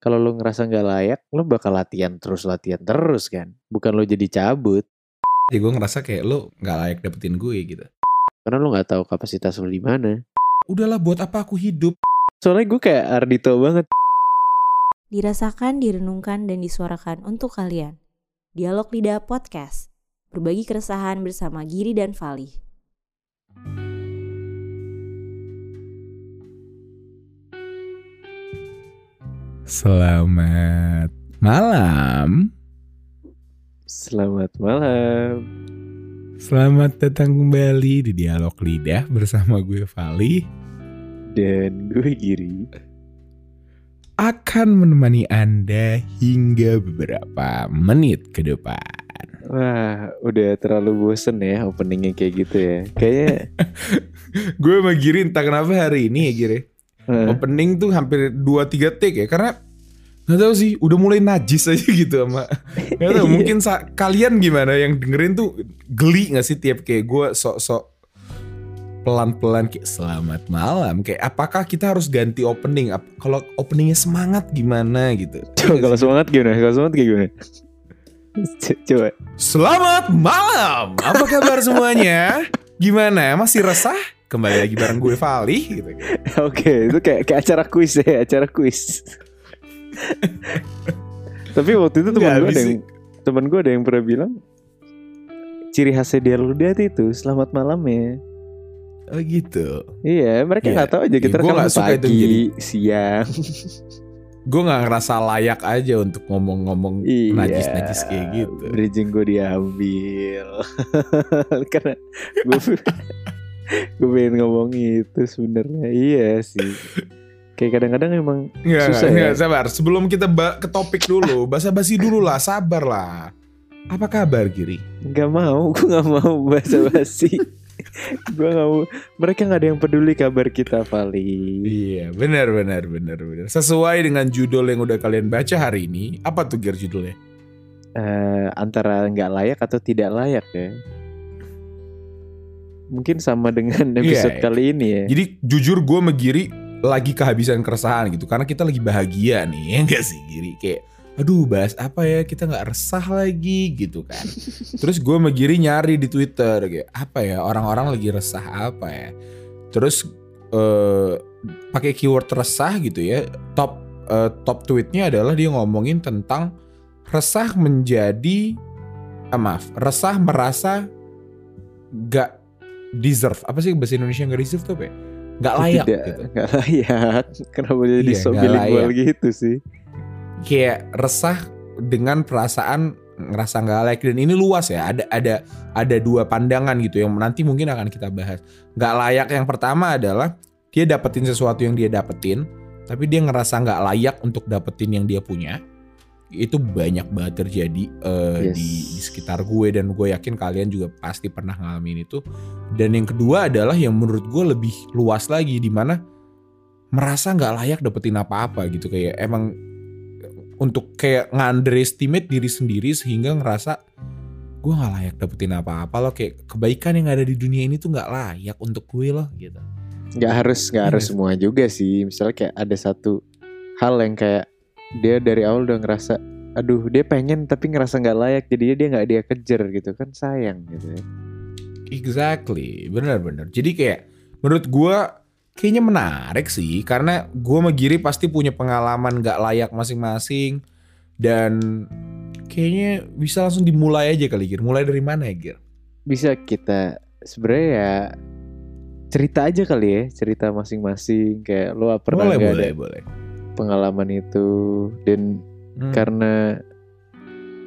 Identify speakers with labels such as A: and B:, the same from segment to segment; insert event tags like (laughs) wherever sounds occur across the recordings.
A: kalau lo ngerasa nggak layak, lo bakal latihan terus latihan terus kan. Bukan lo jadi cabut.
B: Jadi gue ngerasa kayak lo nggak layak dapetin gue gitu.
A: Karena lo nggak tahu kapasitas lo di mana.
B: Udahlah buat apa aku hidup?
A: Soalnya gue kayak Ardito banget.
C: Dirasakan, direnungkan, dan disuarakan untuk kalian. Dialog Lidah Podcast. Berbagi keresahan bersama Giri dan Fali.
B: Selamat malam.
A: Selamat malam.
B: Selamat datang kembali di Dialog Lidah bersama gue Vali.
A: Dan gue Giri.
B: Akan menemani Anda hingga beberapa menit ke depan.
A: Wah, udah terlalu bosen ya openingnya kayak gitu ya. Kayaknya (laughs)
B: gue sama Giri entah kenapa hari ini ya Giri.
A: Eh,
B: Opening tuh hampir 2-3 take ya. Karena nggak tahu sih udah mulai najis aja (laughs) gitu sama. Nggak tahu mungkin sa- kalian gimana yang dengerin tuh geli nggak sih tiap kayak gue sok-sok pelan-pelan kayak selamat malam. Kayak apakah kita harus ganti opening? Ap- kalau openingnya semangat gimana gitu? (laughs)
A: Coba kalau semangat gimana? Kalau semangat kayak gimana? Coba.
B: Selamat malam! Apa kabar semuanya? Gimana? Masih resah kembali lagi bareng gue Vali gitu (laughs)
A: Oke, itu kayak kayak acara kuis ya, acara kuis. (laughs) Tapi waktu itu teman gue ada yang teman gue ada yang pernah bilang ciri khasnya dia Ludat itu selamat malam ya.
B: oh gitu
A: Iya, mereka
B: Iya.
A: nggak tahu aja
B: Iya,
A: kita rekaman
B: nggak suka itu
A: pagi,
B: jadi-
A: siang. (laughs)
B: gue nggak ngerasa layak aja untuk ngomong-ngomong
A: Iya.
B: najis-najis kayak gitu.
A: Bridging gue diambil. Karena gue gue pengen ngomong itu sebenarnya. Iya sih. Kayak kadang-kadang emang
B: Nggak,
A: Susah
B: nggak,
A: ya?
B: nggak, sabar. Sebelum kita ke topik dulu, (laughs) basa-basi dulu lah, sabar lah. Apa kabar Giri?
A: nggak mau, gue nggak mau basa-basi. (laughs) gue nggak mau. Mereka nggak ada yang peduli kabar kita, Vali.
B: Iya, benar, benar, benar, benar. Sesuai dengan judul yang udah kalian baca hari ini, apa tuh Gir judulnya?
A: Eh, antara nggak layak atau tidak layak ya. Mungkin sama dengan episode
B: Iya.
A: kali ini ya.
B: Jadi jujur gue sama Giri lagi kehabisan keresahan gitu, karena kita lagi bahagia nih, ya enggak sih Giri? Kayak, aduh bahas apa ya, kita nggak resah lagi gitu kan. (laughs) Terus gue sama Giri nyari di Twitter kayak apa ya orang-orang lagi resah apa ya. Terus eh pakai keyword resah gitu ya. Top eh, top tweetnya adalah dia ngomongin tentang resah menjadi ah, maaf resah merasa gak deserve apa sih bahasa Indonesia gak deserve tuh apa ya? Gak layak
A: tidak,
B: gitu.
A: nggak layak. (laughs) Kenapa jadi
B: Iya,
A: so
B: nggak
A: bilingual gitu sih?
B: Kayak resah dengan perasaan ngerasa nggak layak dan ini luas ya ada ada ada dua pandangan gitu yang nanti mungkin akan kita bahas nggak layak yang pertama adalah dia dapetin sesuatu yang dia dapetin tapi dia ngerasa nggak layak untuk dapetin yang dia punya itu banyak banget terjadi eh,
A: Yes.
B: di, di sekitar gue dan gue yakin kalian juga pasti pernah ngalamin itu dan yang kedua adalah yang menurut gue lebih luas lagi di mana merasa nggak layak dapetin apa-apa gitu kayak emang untuk kayak nge-underestimate diri sendiri sehingga ngerasa gue nggak layak dapetin apa-apa loh kayak kebaikan yang ada di dunia ini tuh nggak layak untuk gue loh gitu
A: Nggak harus nggak
B: Iya
A: harus
B: sih?
A: semua juga sih. Misalnya kayak ada satu hal yang kayak dia dari awal udah ngerasa, aduh dia pengen tapi ngerasa nggak layak, jadi dia nggak dia kejar gitu kan sayang gitu. ya.
B: Exactly, benar-benar. Jadi kayak menurut gua kayaknya menarik sih karena gua sama Giri pasti punya pengalaman nggak layak masing-masing dan kayaknya bisa langsung dimulai aja kali Gir. Mulai dari mana ya Gir?
A: Bisa kita sebenarnya ya cerita aja kali ya cerita masing-masing kayak lo pernah
B: boleh, boleh,
A: ada
B: boleh.
A: pengalaman itu dan
B: Hmm.
A: karena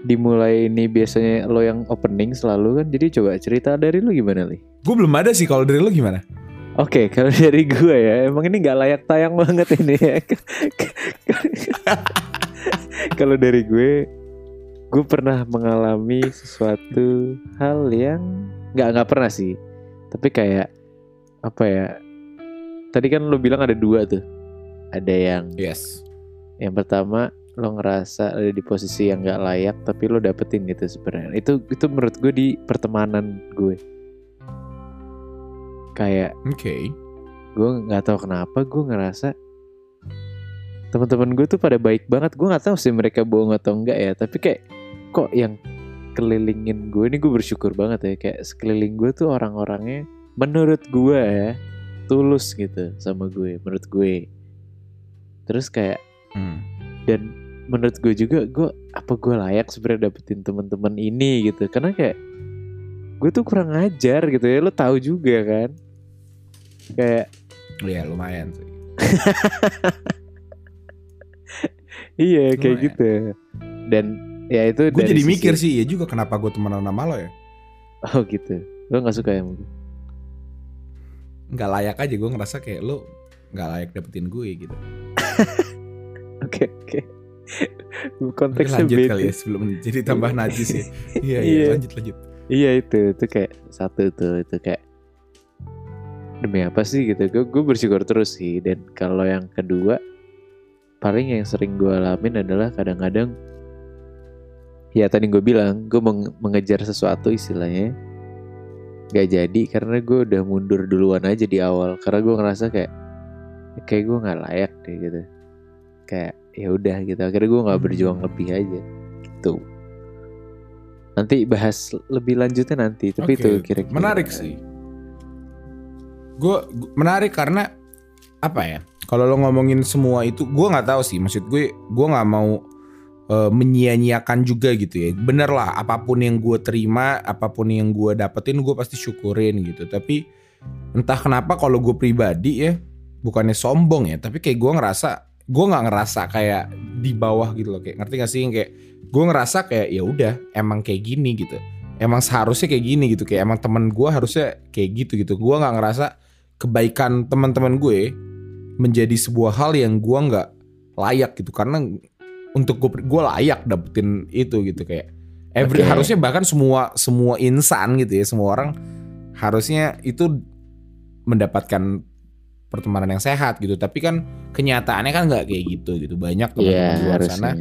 A: dimulai ini biasanya lo yang opening selalu kan. Jadi coba cerita dari lo gimana li?
B: Gue belum ada sih. Kalau dari lu gimana?
A: Oke kalau (laughs) dari gue ya emang ini nggak layak tayang banget ini ya. (laughs) Kalau dari gue gue pernah mengalami sesuatu hal yang nggak nggak pernah sih. Tapi kayak apa ya tadi kan lo bilang ada dua tuh. Ada yang
B: Yes.
A: yang pertama lo ngerasa ada di posisi yang nggak layak tapi lo dapetin gitu sebenarnya. Itu itu menurut gue di pertemanan gue. Kayak
B: Oke.
A: gue nggak tahu kenapa gue ngerasa teman-teman gue tuh pada baik banget. Gue nggak tahu sih mereka bohong atau enggak ya tapi kayak kok yang kelilingin gue ini gue bersyukur banget ya. Kayak sekeliling gue tuh orang-orangnya menurut gue ya tulus gitu sama gue menurut gue. Terus kayak
B: Hmm.
A: dan menurut gue juga gue apa gue layak sebenarnya dapetin teman-teman ini gitu karena kayak gue tuh kurang ajar gitu ya lo tahu juga kan kayak
B: Iya lumayan sih. (laughs)
A: iya kayak
B: Lumayan.
A: gitu dan ya itu
B: Gue jadi
A: sisi-
B: mikir sih ya juga kenapa gue temenan sama lo ya.
A: oh gitu lo nggak suka ya mungkin
B: Nggak layak aja gue ngerasa kayak lo nggak layak dapetin gue gitu. (laughs)
A: oke oke
B: Oke,
A: konteksnya
B: lanjut
A: beda.
B: kali ya sebelum jadi tambah najis ya. (laughs) Iya iya
A: Iya.
B: lanjut lanjut.
A: Iya itu itu kayak satu tuh itu kayak demi apa sih? gitu. Gue gue bersyukur terus sih. Dan kalau yang kedua paling yang sering gue alamin adalah kadang-kadang ya tadi gue bilang gue meng- mengejar sesuatu istilahnya gak jadi karena gue udah mundur duluan aja di awal. Karena gue ngerasa kayak kayak gue nggak layak deh gitu. Kayak ya udah gitu akhirnya gue nggak berjuang
B: Hmm.
A: lebih aja gitu nanti bahas lebih lanjutnya nanti tapi
B: Oke,
A: itu kira-kira
B: menarik sih. Gue menarik karena apa ya? Kalau lo ngomongin semua itu, gue nggak tahu sih. Maksud gue, gue nggak mau eh, menyia-nyiakan juga gitu ya. Bener lah, apa pun yang gue terima, apa pun yang gue dapetin, gue pasti syukurin gitu. Tapi entah kenapa kalau gue pribadi ya, bukannya sombong ya, tapi kayak gue ngerasa, gue nggak ngerasa kayak di bawah gitu loh. Kayak ngerti gak sih? Kayak gue ngerasa kayak ya udah, emang kayak gini gitu emang seharusnya kayak gini gitu kayak emang temen gue harusnya kayak gitu gitu gue nggak ngerasa kebaikan teman-teman gue menjadi sebuah hal yang gue nggak layak gitu karena untuk gue gue layak dapetin itu gitu kayak every
A: Oke.
B: harusnya bahkan semua semua insan gitu ya semua orang harusnya itu mendapatkan pertemanan yang sehat gitu. Tapi kan kenyataannya kan nggak kayak gitu gitu. Banyak teman-teman
A: Iya
B: di luar sana.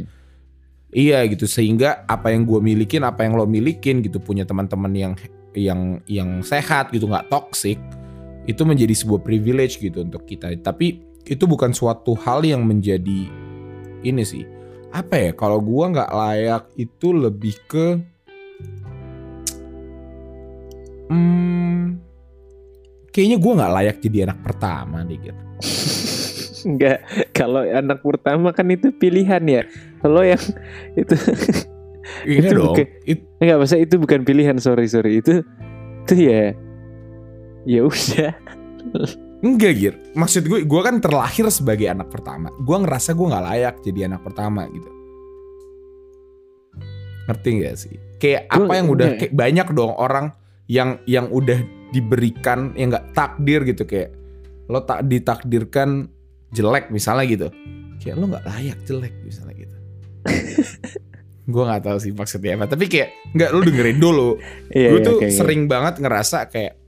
B: Iya gitu. Sehingga apa yang gue milikin, apa yang lo milikin gitu punya teman-teman yang yang yang sehat gitu nggak toksik itu menjadi sebuah privilege gitu untuk kita. Tapi itu bukan suatu hal yang menjadi ini sih. Apa ya kalau gue nggak layak itu lebih ke hmm, kayaknya gue nggak layak jadi anak pertama deh gitu. (laughs)
A: Enggak, kalau anak pertama kan itu pilihan ya. Kalau yang itu (laughs)
B: Iya
A: Itu
B: dong.
A: bukan-
B: It-
A: enggak masa itu bukan pilihan, sorry sorry. Itu itu ya ya udah.
B: Enggak Gir Maksud gue Gue kan terlahir sebagai anak pertama Gue ngerasa gue gak layak jadi anak pertama gitu Ngerti gak sih Kayak apa yang udah. Kayak banyak dong orang Yang yang udah diberikan Yang gak takdir gitu Kayak Lo tak ditakdirkan Jelek misalnya gitu Kayak lo gak layak jelek misalnya gitu (laughs) Gue gak tahu sih maksudnya apa Tapi kayak Enggak lo dengerin dulu (laughs)
A: Iya,
B: gue
A: iya,
B: tuh
A: oke, oke.
B: sering banget ngerasa kayak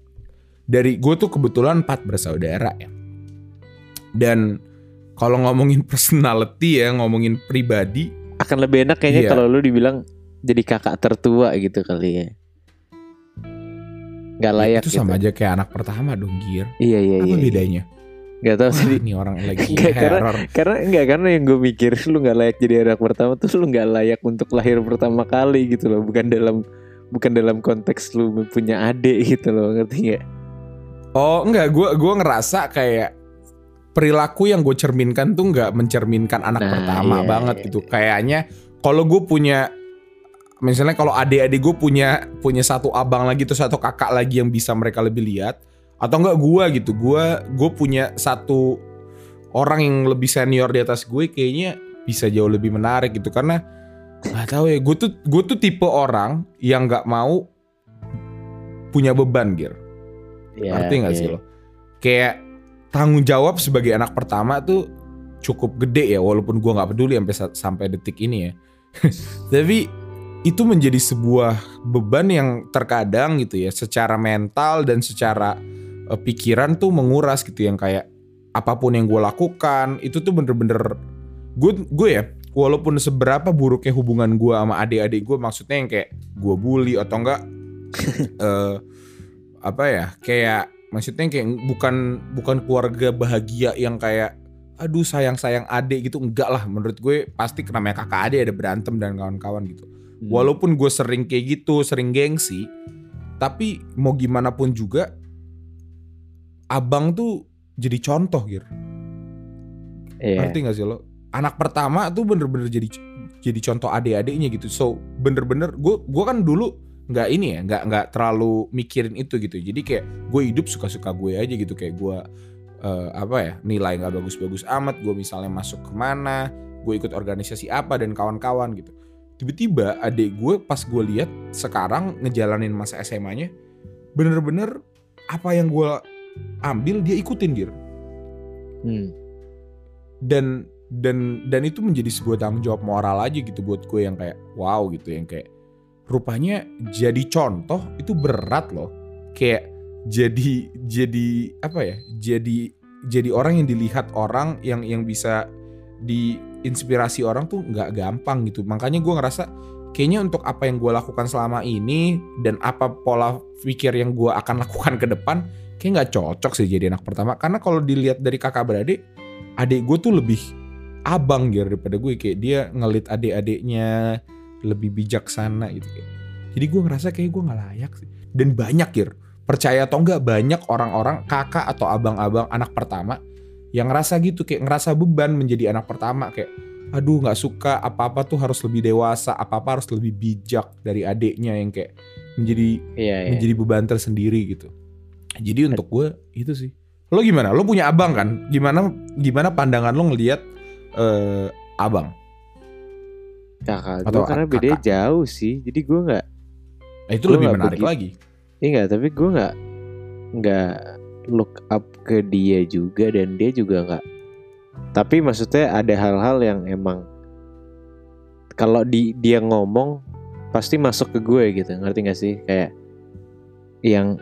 B: dari gue tuh kebetulan empat bersaudara ya dan kalau ngomongin (laughs) personality ya ngomongin pribadi
A: akan lebih enak kayaknya
B: Iya.
A: kalau lu dibilang jadi kakak tertua gitu kali ya. Gak
B: ya
A: layak
B: itu
A: gitu.
B: sama aja kayak anak pertama dong Gir
A: Iya iya
B: apa
A: iya.
B: bedanya
A: Gak tau sih.
B: ini orang lagi (laughs)
A: Enggak, karena-
B: error
A: Karena enggak karena yang gue mikir lu nggak layak jadi anak pertama tuh lu nggak layak untuk lahir pertama kali gitu loh, bukan dalam bukan dalam konteks lu punya adik gitu loh, ngerti nggak?
B: oh enggak gue gua ngerasa kayak perilaku yang gue cerminkan tuh nggak mencerminkan anak
A: Nah,
B: pertama
A: iya,
B: banget
A: iya,
B: gitu kayaknya kalau gue punya misalnya kalau adik-adik gue punya punya satu abang lagi atau satu kakak lagi yang bisa mereka lebih lihat atau enggak gue gitu gue gue punya satu orang yang lebih senior di atas gue kayaknya bisa jauh lebih menarik gitu karena nggak tahu ya gue tuh gue tuh tipe orang yang nggak mau punya beban gitu
A: Iya,
B: Ngerti gak
A: iya.
B: sih lo? Kayak tanggung jawab sebagai anak pertama tuh cukup gede ya walaupun gua nggak peduli sampai sampai detik ini ya. (laughs) Tapi itu menjadi sebuah beban yang terkadang gitu ya secara mental dan secara eh, pikiran tuh menguras gitu yang kayak apa pun yang gue lakukan itu tuh bener-bener gue gue ya walaupun seberapa buruknya hubungan gue sama adik-adik gue maksudnya yang kayak gue bully atau enggak (laughs) eh apa ya kayak maksudnya kayak bukan bukan keluarga bahagia yang kayak aduh sayang sayang adik gitu enggak lah menurut gue pasti namanya kakak adik ada berantem dan kawan-kawan gitu
A: Hmm.
B: walaupun gue sering kayak gitu sering gengsi tapi mau gimana pun juga abang tuh jadi contoh gitu
A: Iya.
B: ngerti gak sih lo? Anak pertama tuh bener-bener jadi jadi contoh adik-adiknya gitu. So bener-bener gue gue kan dulu nggak ini ya nggak nggak terlalu mikirin itu gitu. Jadi kayak gue hidup suka-suka gue aja gitu. Kayak gue eh, apa ya nilai nggak bagus-bagus amat. Gue misalnya masuk ke mana gue ikut organisasi apa dan kawan-kawan gitu tiba-tiba adik gue pas gue lihat sekarang ngejalanin masa SMA-nya bener-bener apa yang gue ambil dia ikutin gitu
A: Hmm.
B: dan dan dan itu menjadi sebuah tanggung jawab moral aja gitu buat gue yang kayak wow gitu yang kayak rupanya jadi contoh itu berat loh kayak jadi jadi apa ya jadi jadi orang yang dilihat orang yang yang bisa diinspirasi orang tuh nggak gampang gitu makanya gue ngerasa kayaknya untuk apa yang gue lakukan selama ini dan apa pola pikir yang gue akan (laughs) lakukan ke depan kayak nggak cocok sih jadi anak pertama karena kalau dilihat dari kakak beradik adik gue tuh lebih abang gitu daripada gue kayak dia ngelit adik-adiknya lebih bijaksana gitu kayak. Jadi gue ngerasa kayak gue nggak layak sih. Dan banyak Gir, percaya atau enggak banyak orang-orang kakak atau abang-abang anak pertama yang ngerasa gitu kayak ngerasa beban menjadi anak pertama kayak aduh nggak suka apa-apa tuh harus lebih dewasa, apa-apa harus lebih bijak dari adiknya yang kayak menjadi
A: Iya, iya.
B: menjadi beban tersendiri gitu. Jadi untuk gue itu sih. Lo gimana? Lo punya abang kan? Gimana gimana pandangan lo ngelihat eh, abang?
A: kakak
B: Atau
A: gue karena bedanya jauh sih. Jadi gue nggak
B: Nah, itu lebih menarik lagi.
A: Iya tapi gue nggak nggak look up ke dia juga dan dia juga nggak. Tapi maksudnya ada hal-hal yang emang kalau di dia ngomong pasti masuk ke gue gitu, ngerti gak sih? Kayak yang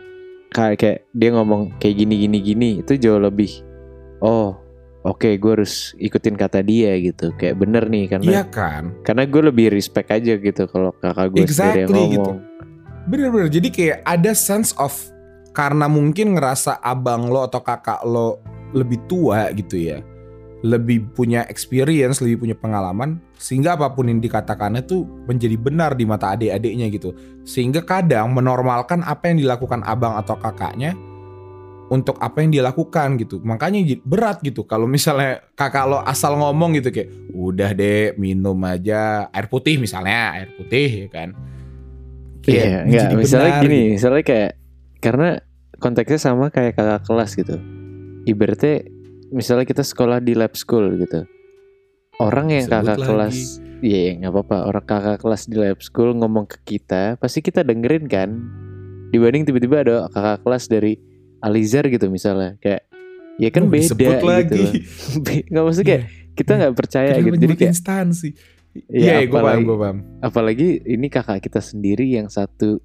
A: kayak kayak dia ngomong kayak gini gini gini itu jauh lebih oh oke gue harus ikutin kata dia gitu kayak bener nih karena
B: Iya kan?
A: karena gue lebih respect aja gitu kalau kakak gue sendiri yang
B: Exactly gitu.
A: ngomong
B: Bener-bener. Jadi kayak ada sense of karena mungkin ngerasa abang lo atau kakak lo lebih tua gitu ya. Lebih punya experience, lebih punya pengalaman. Sehingga apa pun yang dikatakannya tuh menjadi benar di mata adik-adiknya gitu. Sehingga kadang menormalkan apa yang dilakukan abang atau kakaknya untuk apa yang dia lakukan gitu. Makanya berat gitu kalau misalnya kakak lo asal ngomong gitu kayak udah deh minum aja air putih misalnya, air putih ya kan.
A: Iya,
B: jadi
A: Misalnya
B: benar
A: gini,
B: gitu.
A: misalnya kayak karena konteksnya sama kayak kakak kelas gitu. Ibaratnya misalnya kita sekolah di lab school gitu. Orang yang
B: Sebut
A: kakak
B: lagi.
A: kelas, iya ya, nggak apa-apa. Orang kakak kelas di lab school ngomong ke kita, pasti kita dengerin kan. Dibanding tiba-tiba ada kakak kelas dari Alizar gitu misalnya, kayak ya kan
B: Oh,
A: beda gitu.
B: lagi. (laughs)
A: Nggak maksudnya kayak kita nggak percaya gitu. Jadi kayak
B: instansi.
A: ya
B: Iya, gue paham, gue paham.
A: apalagi ini kakak kita sendiri yang satu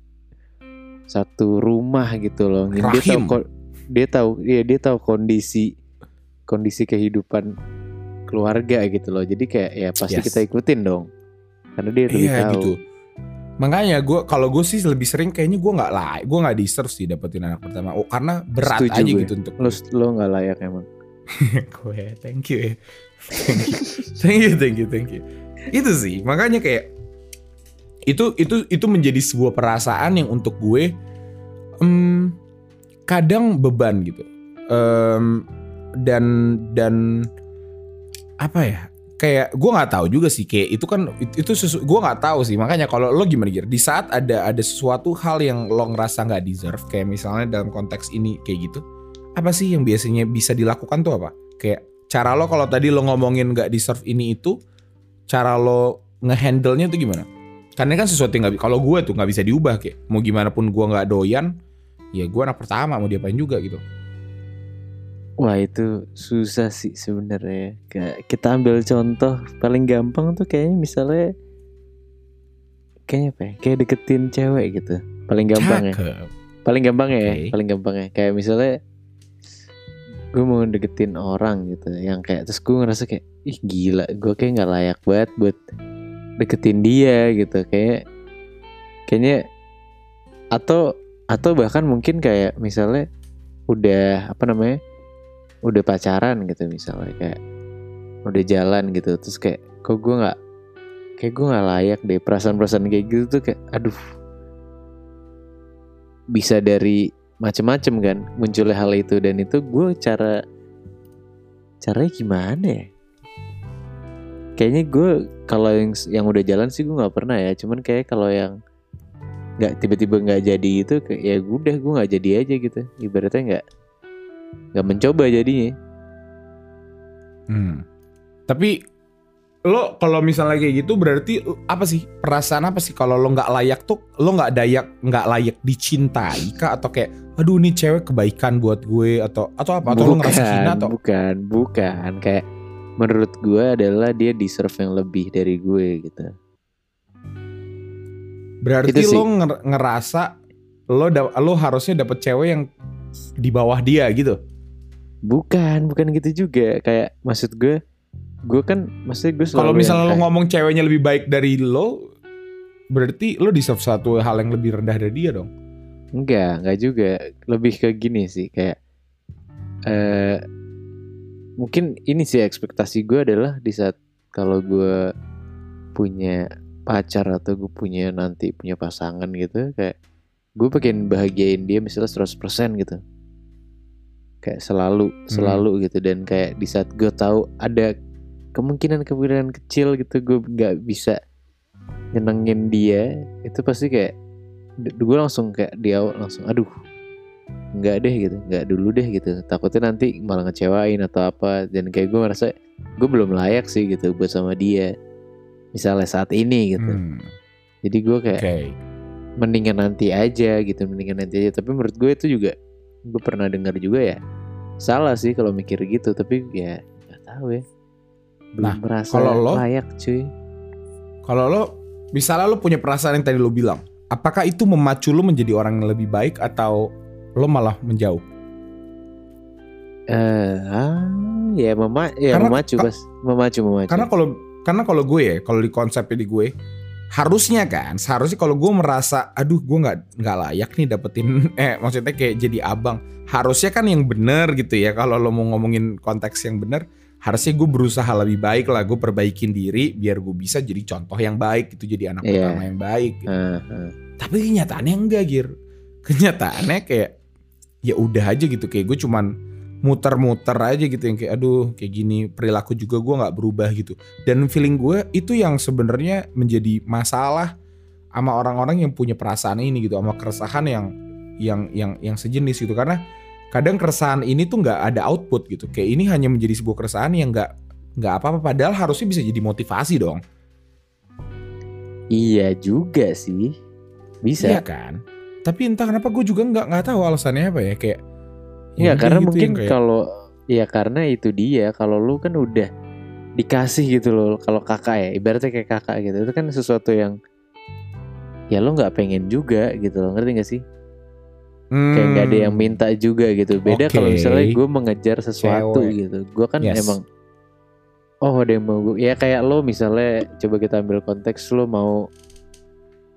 A: satu rumah gitu loh dia tahu
B: Rahim.
A: dia tahu iya dia tahu kondisi kondisi kehidupan keluarga gitu loh jadi kayak ya pasti
B: Yes.
A: kita ikutin dong karena dia lebih
B: Iya
A: tahu
B: gitu. Makanya gue kalau gue sih lebih sering kayaknya gue nggak lah, gue nggak deserve sih dapetin anak pertama. Oh karena berat
A: Setuju
B: aja
A: gue.
B: gitu untuk
A: lo lo nggak layak emang (laughs)
B: gue. Thank you ya. Thank you, thank you, thank you, thank you. Itu sih makanya kayak itu itu itu menjadi sebuah perasaan yang untuk gue em, kadang beban gitu. Em, dan dan apa ya? Kayak gue nggak tahu juga sih kayak itu kan it- itu sesu, gue nggak tahu sih makanya kalau lo gimana Gir? Di saat ada ada sesuatu hal yang lo ngerasa nggak deserve kayak misalnya dalam konteks ini kayak gitu apa sih yang biasanya bisa dilakukan tuh apa? Kayak cara lo kalau tadi lo ngomongin nggak deserve ini itu cara lo ngehandle-nya tuh gimana? Karena kan sesuatu yang nggak kalau gue tuh nggak bisa diubah kayak mau gimana pun gue nggak doyan ya gue anak pertama mau diapain juga gitu.
A: wah itu susah sih sebenarnya kayak kita ambil contoh paling gampang tuh kayaknya misalnya kayaknya apa ya? Kayak deketin cewek gitu. Paling gampang ya. Paling gampang ya paling gampang ya. Kayak misalnya gue mau deketin orang gitu yang kayak terus gue ngerasa kayak ih gila gue kayak nggak layak banget buat deketin dia gitu kayak kayaknya atau atau bahkan mungkin kayak misalnya udah apa namanya udah pacaran gitu misalnya kayak udah jalan gitu terus kayak kok gue nggak kayak gue nggak layak deh perasaan-perasaan kayak gitu tuh kayak aduh. Bisa dari macem-macem kan munculnya hal itu dan itu gue cara caranya gimana ya kayaknya gue kalau yang yang udah jalan sih gue nggak pernah ya. Cuman kayak kalau yang nggak tiba-tiba nggak jadi itu kayak ya udah gue nggak jadi aja gitu. Ibaratnya nggak nggak mencoba jadinya.
B: Hmm. Tapi lo kalau misalnya kayak gitu berarti apa sih? Perasaan apa sih kalau lo nggak layak tuh lo nggak dayak nggak layak dicintai kah? Atau kayak aduh ini cewek kebaikan buat gue atau atau apa? Atau lo ngerasa hina atau?
A: bukan bukan. Kayak menurut gue adalah dia deserve yang lebih dari gue gitu
B: berarti
A: Itu sih.
B: lo nger- ngerasa lo da- lo harusnya dapet cewek yang di bawah dia gitu
A: bukan bukan gitu juga kayak maksud gue gue kan maksudnya gue
B: kalau misalnya lo
A: kayak-
B: ngomong ceweknya lebih baik dari lo berarti lo deserve satu hal yang lebih rendah dari dia dong
A: Enggak, enggak juga. Lebih ke gini sih, kayak eh mungkin ini sih ekspektasi gue adalah di saat kalau gue punya pacar atau gue punya nanti punya pasangan gitu, kayak gue pengen bahagiain dia misalnya 100% gitu. Kayak selalu, selalu gitu dan kayak di saat gue tahu ada kemungkinan-kemungkinan kecil gitu gue nggak bisa nyenengin dia, itu pasti kayak gue langsung kayak di awal langsung aduh nggak deh gitu. Nggak dulu deh gitu. Takutnya nanti malah ngecewain atau apa. Dan kayak gue merasa gue belum layak sih gitu buat sama dia. Misalnya saat ini gitu.
B: Hmm,
A: jadi gue kayak
B: oke.
A: mendingan nanti aja gitu. Mendingan nanti aja. Tapi menurut gue itu juga gue pernah dengar juga ya salah sih kalau mikir gitu. Tapi ya nggak tahu ya. Belum
B: Nah,
A: merasa
B: kalau lo-
A: layak cuy.
B: Kalau lo misalnya lo punya perasaan yang tadi lo bilang, apakah itu memacu lo menjadi orang yang lebih baik atau lo malah menjauh?
A: eh ah, ya mema ya
B: Karena-
A: memacu
B: ka-
A: pas memacu memacu
B: Karena kalau karena kalau gue ya, kalau di konsepnya di gue harusnya kan, seharusnya kalau gue merasa aduh gue nggak nggak layak nih dapetin (laughs) eh maksudnya kayak jadi abang. Harusnya kan yang bener gitu ya kalau lo mau ngomongin konteks yang bener harusnya gue berusaha lebih baik lah gue perbaikin diri biar gue bisa jadi contoh yang baik gitu jadi anak
A: Iya.
B: pertama yang baik gitu.
A: Ah, ah.
B: tapi kenyataannya enggak gir kenyataannya kayak ya udah aja gitu kayak gue cuman muter-muter aja gitu yang kayak aduh kayak gini perilaku juga gue nggak berubah gitu dan feeling gue itu yang sebenarnya menjadi masalah sama orang-orang yang punya perasaan ini gitu sama keresahan yang yang yang yang sejenis gitu karena kadang keresahan ini tuh nggak ada output gitu kayak ini hanya menjadi sebuah keresahan yang nggak nggak apa-apa padahal harusnya bisa jadi motivasi dong
A: Iya juga sih. Bisa.
B: Iya kan? Tapi entah kenapa gue juga nggak nggak tahu alasannya apa ya kayak.
A: Iya
B: udah
A: karena
B: gitu
A: mungkin
B: yang kayak-
A: kalau ya karena itu dia kalau lu kan udah dikasih gitu loh kalau kakak ya ibaratnya kayak kakak gitu itu kan sesuatu yang ya lu nggak pengen juga gitu loh ngerti gak sih kayak nggak ada yang
B: Hmm.
A: minta juga gitu beda kalau
B: Oke.
A: misalnya gue mengejar sesuatu
B: Cewek.
A: gitu gue kan
B: Yes.
A: emang oh ada yang mau gue ya kayak lo misalnya coba kita ambil konteks lo mau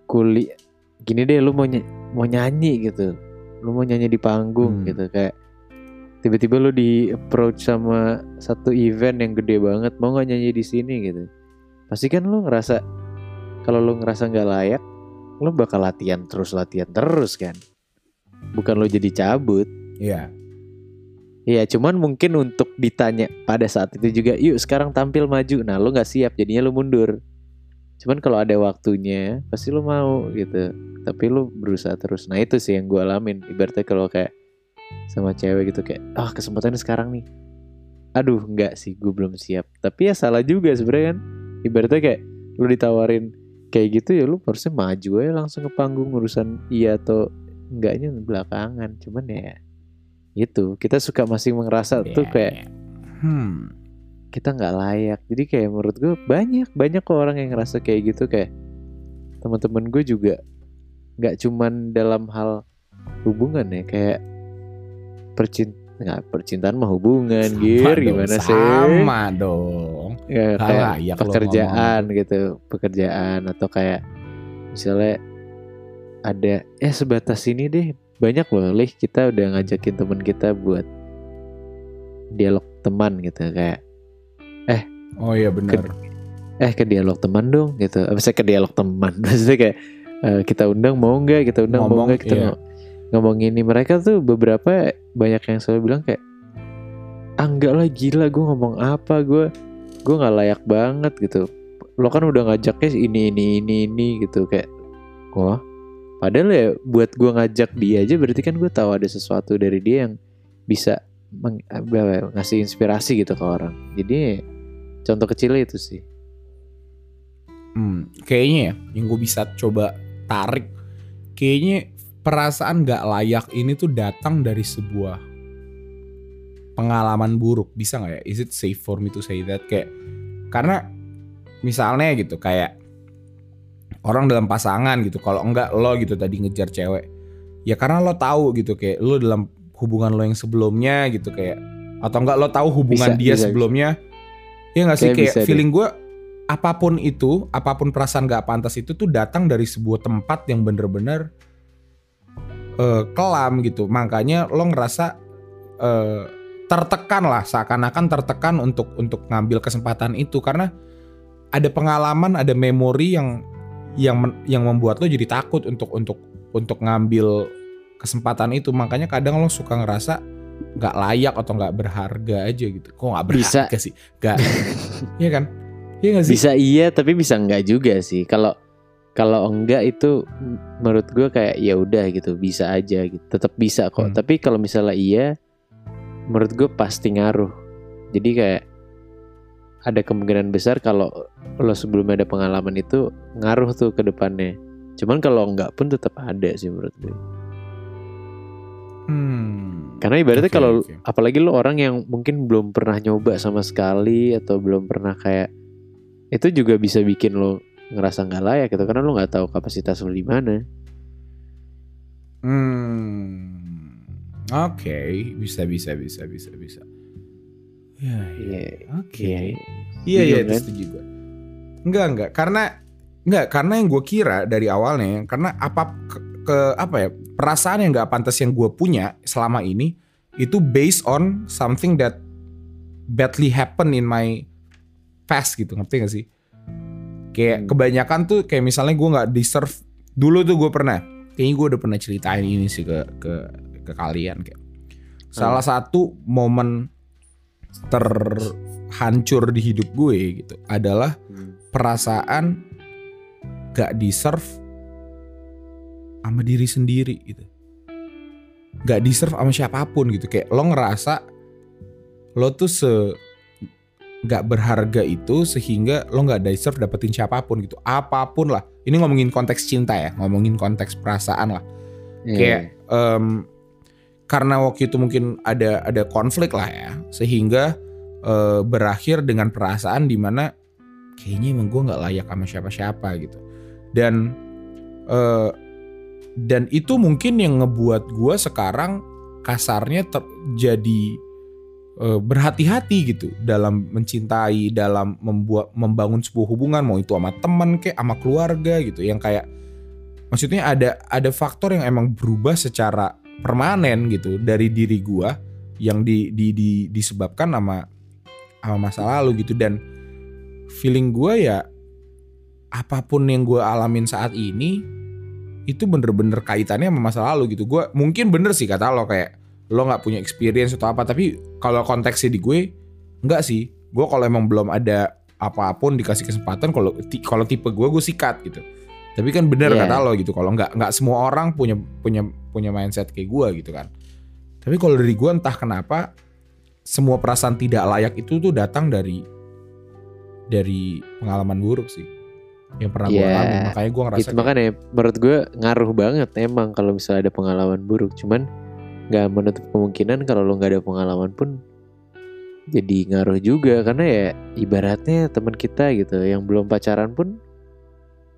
A: kuliah gini deh lo mau ny- mau nyanyi gitu lo mau nyanyi di panggung
B: Hmm.
A: gitu kayak tiba-tiba lo di approach sama satu event yang gede banget mau nggak nyanyi di sini gitu pasti kan lo ngerasa kalau lo ngerasa nggak layak lo bakal latihan terus latihan terus kan bukan lo jadi cabut
B: Iya.
A: Iya, cuman mungkin untuk ditanya pada saat itu juga, yuk sekarang tampil maju. Nah, lo nggak siap, jadinya lo mundur. Cuman kalau ada waktunya, pasti lo mau gitu. Tapi lo berusaha terus. Nah itu sih yang gue alamin. Ibaratnya kalau kayak sama cewek gitu kayak, ah kesempatannya sekarang nih. Aduh, nggak sih, gue belum siap. Tapi ya salah juga sebenarnya kan. Ibaratnya kayak lo ditawarin kayak gitu ya lo harusnya maju aja langsung ke panggung urusan iya atau enggaknya belakangan. Cuman ya itu kita suka masih ngerasa tuh
B: Iya,
A: kayak.
B: Hmm.
A: Kita nggak layak. Jadi kayak menurut gue banyak banyak kok orang yang ngerasa kayak gitu. Kayak teman-teman gue juga nggak cuman dalam hal hubungan ya kayak percint nggak percintaan mah hubungan
B: Sama
A: gir.
B: dong,
A: gimana sih?
B: Sama dong.
A: ya, kayak
B: lo
A: pekerjaan gitu pekerjaan atau kayak misalnya ada eh sebatas ini deh. Banyak loh lih kita udah ngajakin temen kita buat dialog teman gitu kayak
B: Oh iya benar.
A: eh ke dialog teman dong gitu. Apa sih ke dialog teman. (laughs) Maksudnya kayak eh, kita undang mau nggak kita undang mau
B: Ngomong,
A: nggak kita
B: iya.
A: ngo- ngomong ini. Mereka tuh beberapa banyak yang selalu bilang kayak ah enggak lah gila gue ngomong apa gue gue nggak layak banget gitu. Lo kan udah ngajaknya ini ini ini ini gitu. Kayak wah padahal ya buat gue ngajak dia aja berarti kan gue tahu ada sesuatu dari dia yang bisa meng- ya, ngasih inspirasi gitu ke orang. Jadi contoh kecilnya itu sih.
B: Hmm, kayaknya ya yang gue bisa coba tarik kayaknya perasaan gak layak ini tuh datang dari sebuah pengalaman buruk. Bisa nggak ya? Is it safe for me to say that? Kayak karena misalnya gitu kayak orang dalam pasangan gitu kalau enggak lo gitu tadi ngejar cewek ya karena lo tahu gitu kayak lo dalam hubungan lo yang sebelumnya gitu kayak atau enggak lo tahu hubungan
A: Bisa,
B: dia
A: bisa,
B: sebelumnya ya nggak sih?
A: Kayak
B: kayak feeling gue apa pun itu apa pun perasaan gak pantas itu tuh datang dari sebuah tempat yang bener-bener eh, kelam gitu. Makanya lo ngerasa eh, tertekan lah seakan-akan tertekan untuk untuk ngambil kesempatan itu. Karena ada pengalaman ada memori yang yang men- yang membuat lo jadi takut untuk untuk untuk ngambil kesempatan itu. Makanya kadang lo suka ngerasa nggak layak atau nggak berharga aja gitu. Kok nggak
A: Bisa.
B: berharga sih? Nggak. (laughs) Iya kan? Iya nggak sih?
A: Bisa iya tapi bisa enggak juga sih. Kalau kalau enggak itu menurut gue kayak ya udah gitu bisa aja gitu. Tetap bisa kok.
B: Hmm.
A: tapi kalau misalnya iya menurut gue pasti ngaruh. Jadi kayak ada kemungkinan besar kalau lo sebelumnya ada pengalaman itu ngaruh tuh ke depannya. Cuman kalau enggak pun tetap ada sih menurut gue
B: Hmm.
A: karena ibaratnya
B: Oke,
A: kalau
B: oke.
A: apalagi lo orang yang mungkin belum pernah nyoba sama sekali atau belum pernah kayak itu juga bisa bikin lo ngerasa nggak layak gitu karena lo nggak tahu kapasitas lo di mana.
B: Hmm. Oke, bisa bisa bisa bisa bisa. Ya, iya.
A: Iya.
B: Oke.
A: Iya.
B: Iya iya
A: Setuju,
B: itu
A: kan?
B: setuju gue. Enggak enggak karena enggak karena yang gue kira dari awalnya karena apa ke, apa ya perasaan yang nggak pantas yang gue punya selama ini itu based on something that badly happen in my past gitu ngerti gak sih? Kayak
A: Hmm.
B: kebanyakan tuh kayak misalnya gue nggak deserve dulu tuh gue pernah kayaknya gue udah pernah ceritain ini sih ke ke ke kalian kayak salah satu momen terhancur di hidup gue gitu adalah
A: Hmm.
B: perasaan gak deserve sama diri sendiri gitu. Gak deserve sama siapa pun gitu. Kayak lo ngerasa lo tuh se gak berharga itu sehingga lo gak deserve dapetin siapa pun gitu. Apa pun lah. Ini ngomongin konteks cinta ya ngomongin konteks perasaan lah.
A: Iya.
B: kayak em, karena waktu itu mungkin ada ada konflik lah ya sehingga eh, berakhir dengan perasaan di mana kayaknya emang gue nggak layak sama siapa-siapa gitu. Dan eh, dan itu mungkin yang ngebuat gue sekarang kasarnya terjadi eh, berhati-hati gitu dalam mencintai dalam membuat membangun sebuah hubungan mau itu sama teman kayak sama keluarga gitu. Yang kayak maksudnya ada ada faktor yang emang berubah secara permanen gitu dari diri gua yang di, di, di- disebabkan sama sama masa lalu gitu. Dan feeling gua ya apa pun yang gua alamin saat ini itu bener-bener kaitannya sama masa lalu gitu. Gua mungkin bener sih kata lo kayak lo nggak punya experience atau apa tapi kalau konteksnya di gue nggak sih. Gue kalau emang belum ada apa pun dikasih kesempatan kalau kalau tipe gue gue sikat gitu. Tapi kan bener
A: Iya.
B: kata lo gitu kalau nggak nggak semua orang punya punya punya mindset kayak gue gitu kan. Tapi kalau dari gue entah kenapa semua perasaan tidak layak itu tuh datang dari dari pengalaman buruk sih yang pernah gue
A: Iya.
B: alami. Makanya gue ngerasa
A: itu makanya menurut gue ngaruh banget emang kalau misalnya ada pengalaman buruk. Cuman nggak menutup kemungkinan kalau lo nggak ada pengalaman pun jadi ngaruh juga. Karena ya ibaratnya teman kita gitu yang belum pacaran pun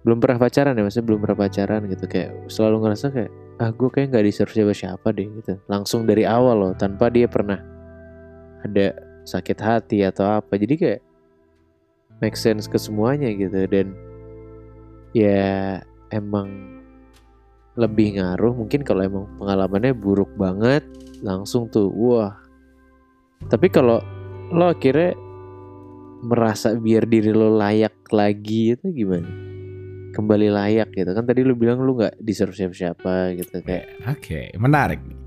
A: belum pernah pacaran ya maksudnya belum pernah pacaran gitu. Kayak selalu ngerasa kayak ah gue kayak nggak deserve siapa siapa deh gitu. Langsung dari awal loh tanpa dia pernah ada sakit hati atau apa. Jadi kayak make sense ke semuanya gitu. Dan ya emang lebih ngaruh mungkin kalau emang pengalamannya buruk banget langsung tuh wah tapi kalau lo akhirnya merasa biar diri lo layak lagi itu gimana? Kembali layak gitu kan tadi lu bilang lu nggak deserve siapa-siapa gitu kayak
B: Oke, menarik nih.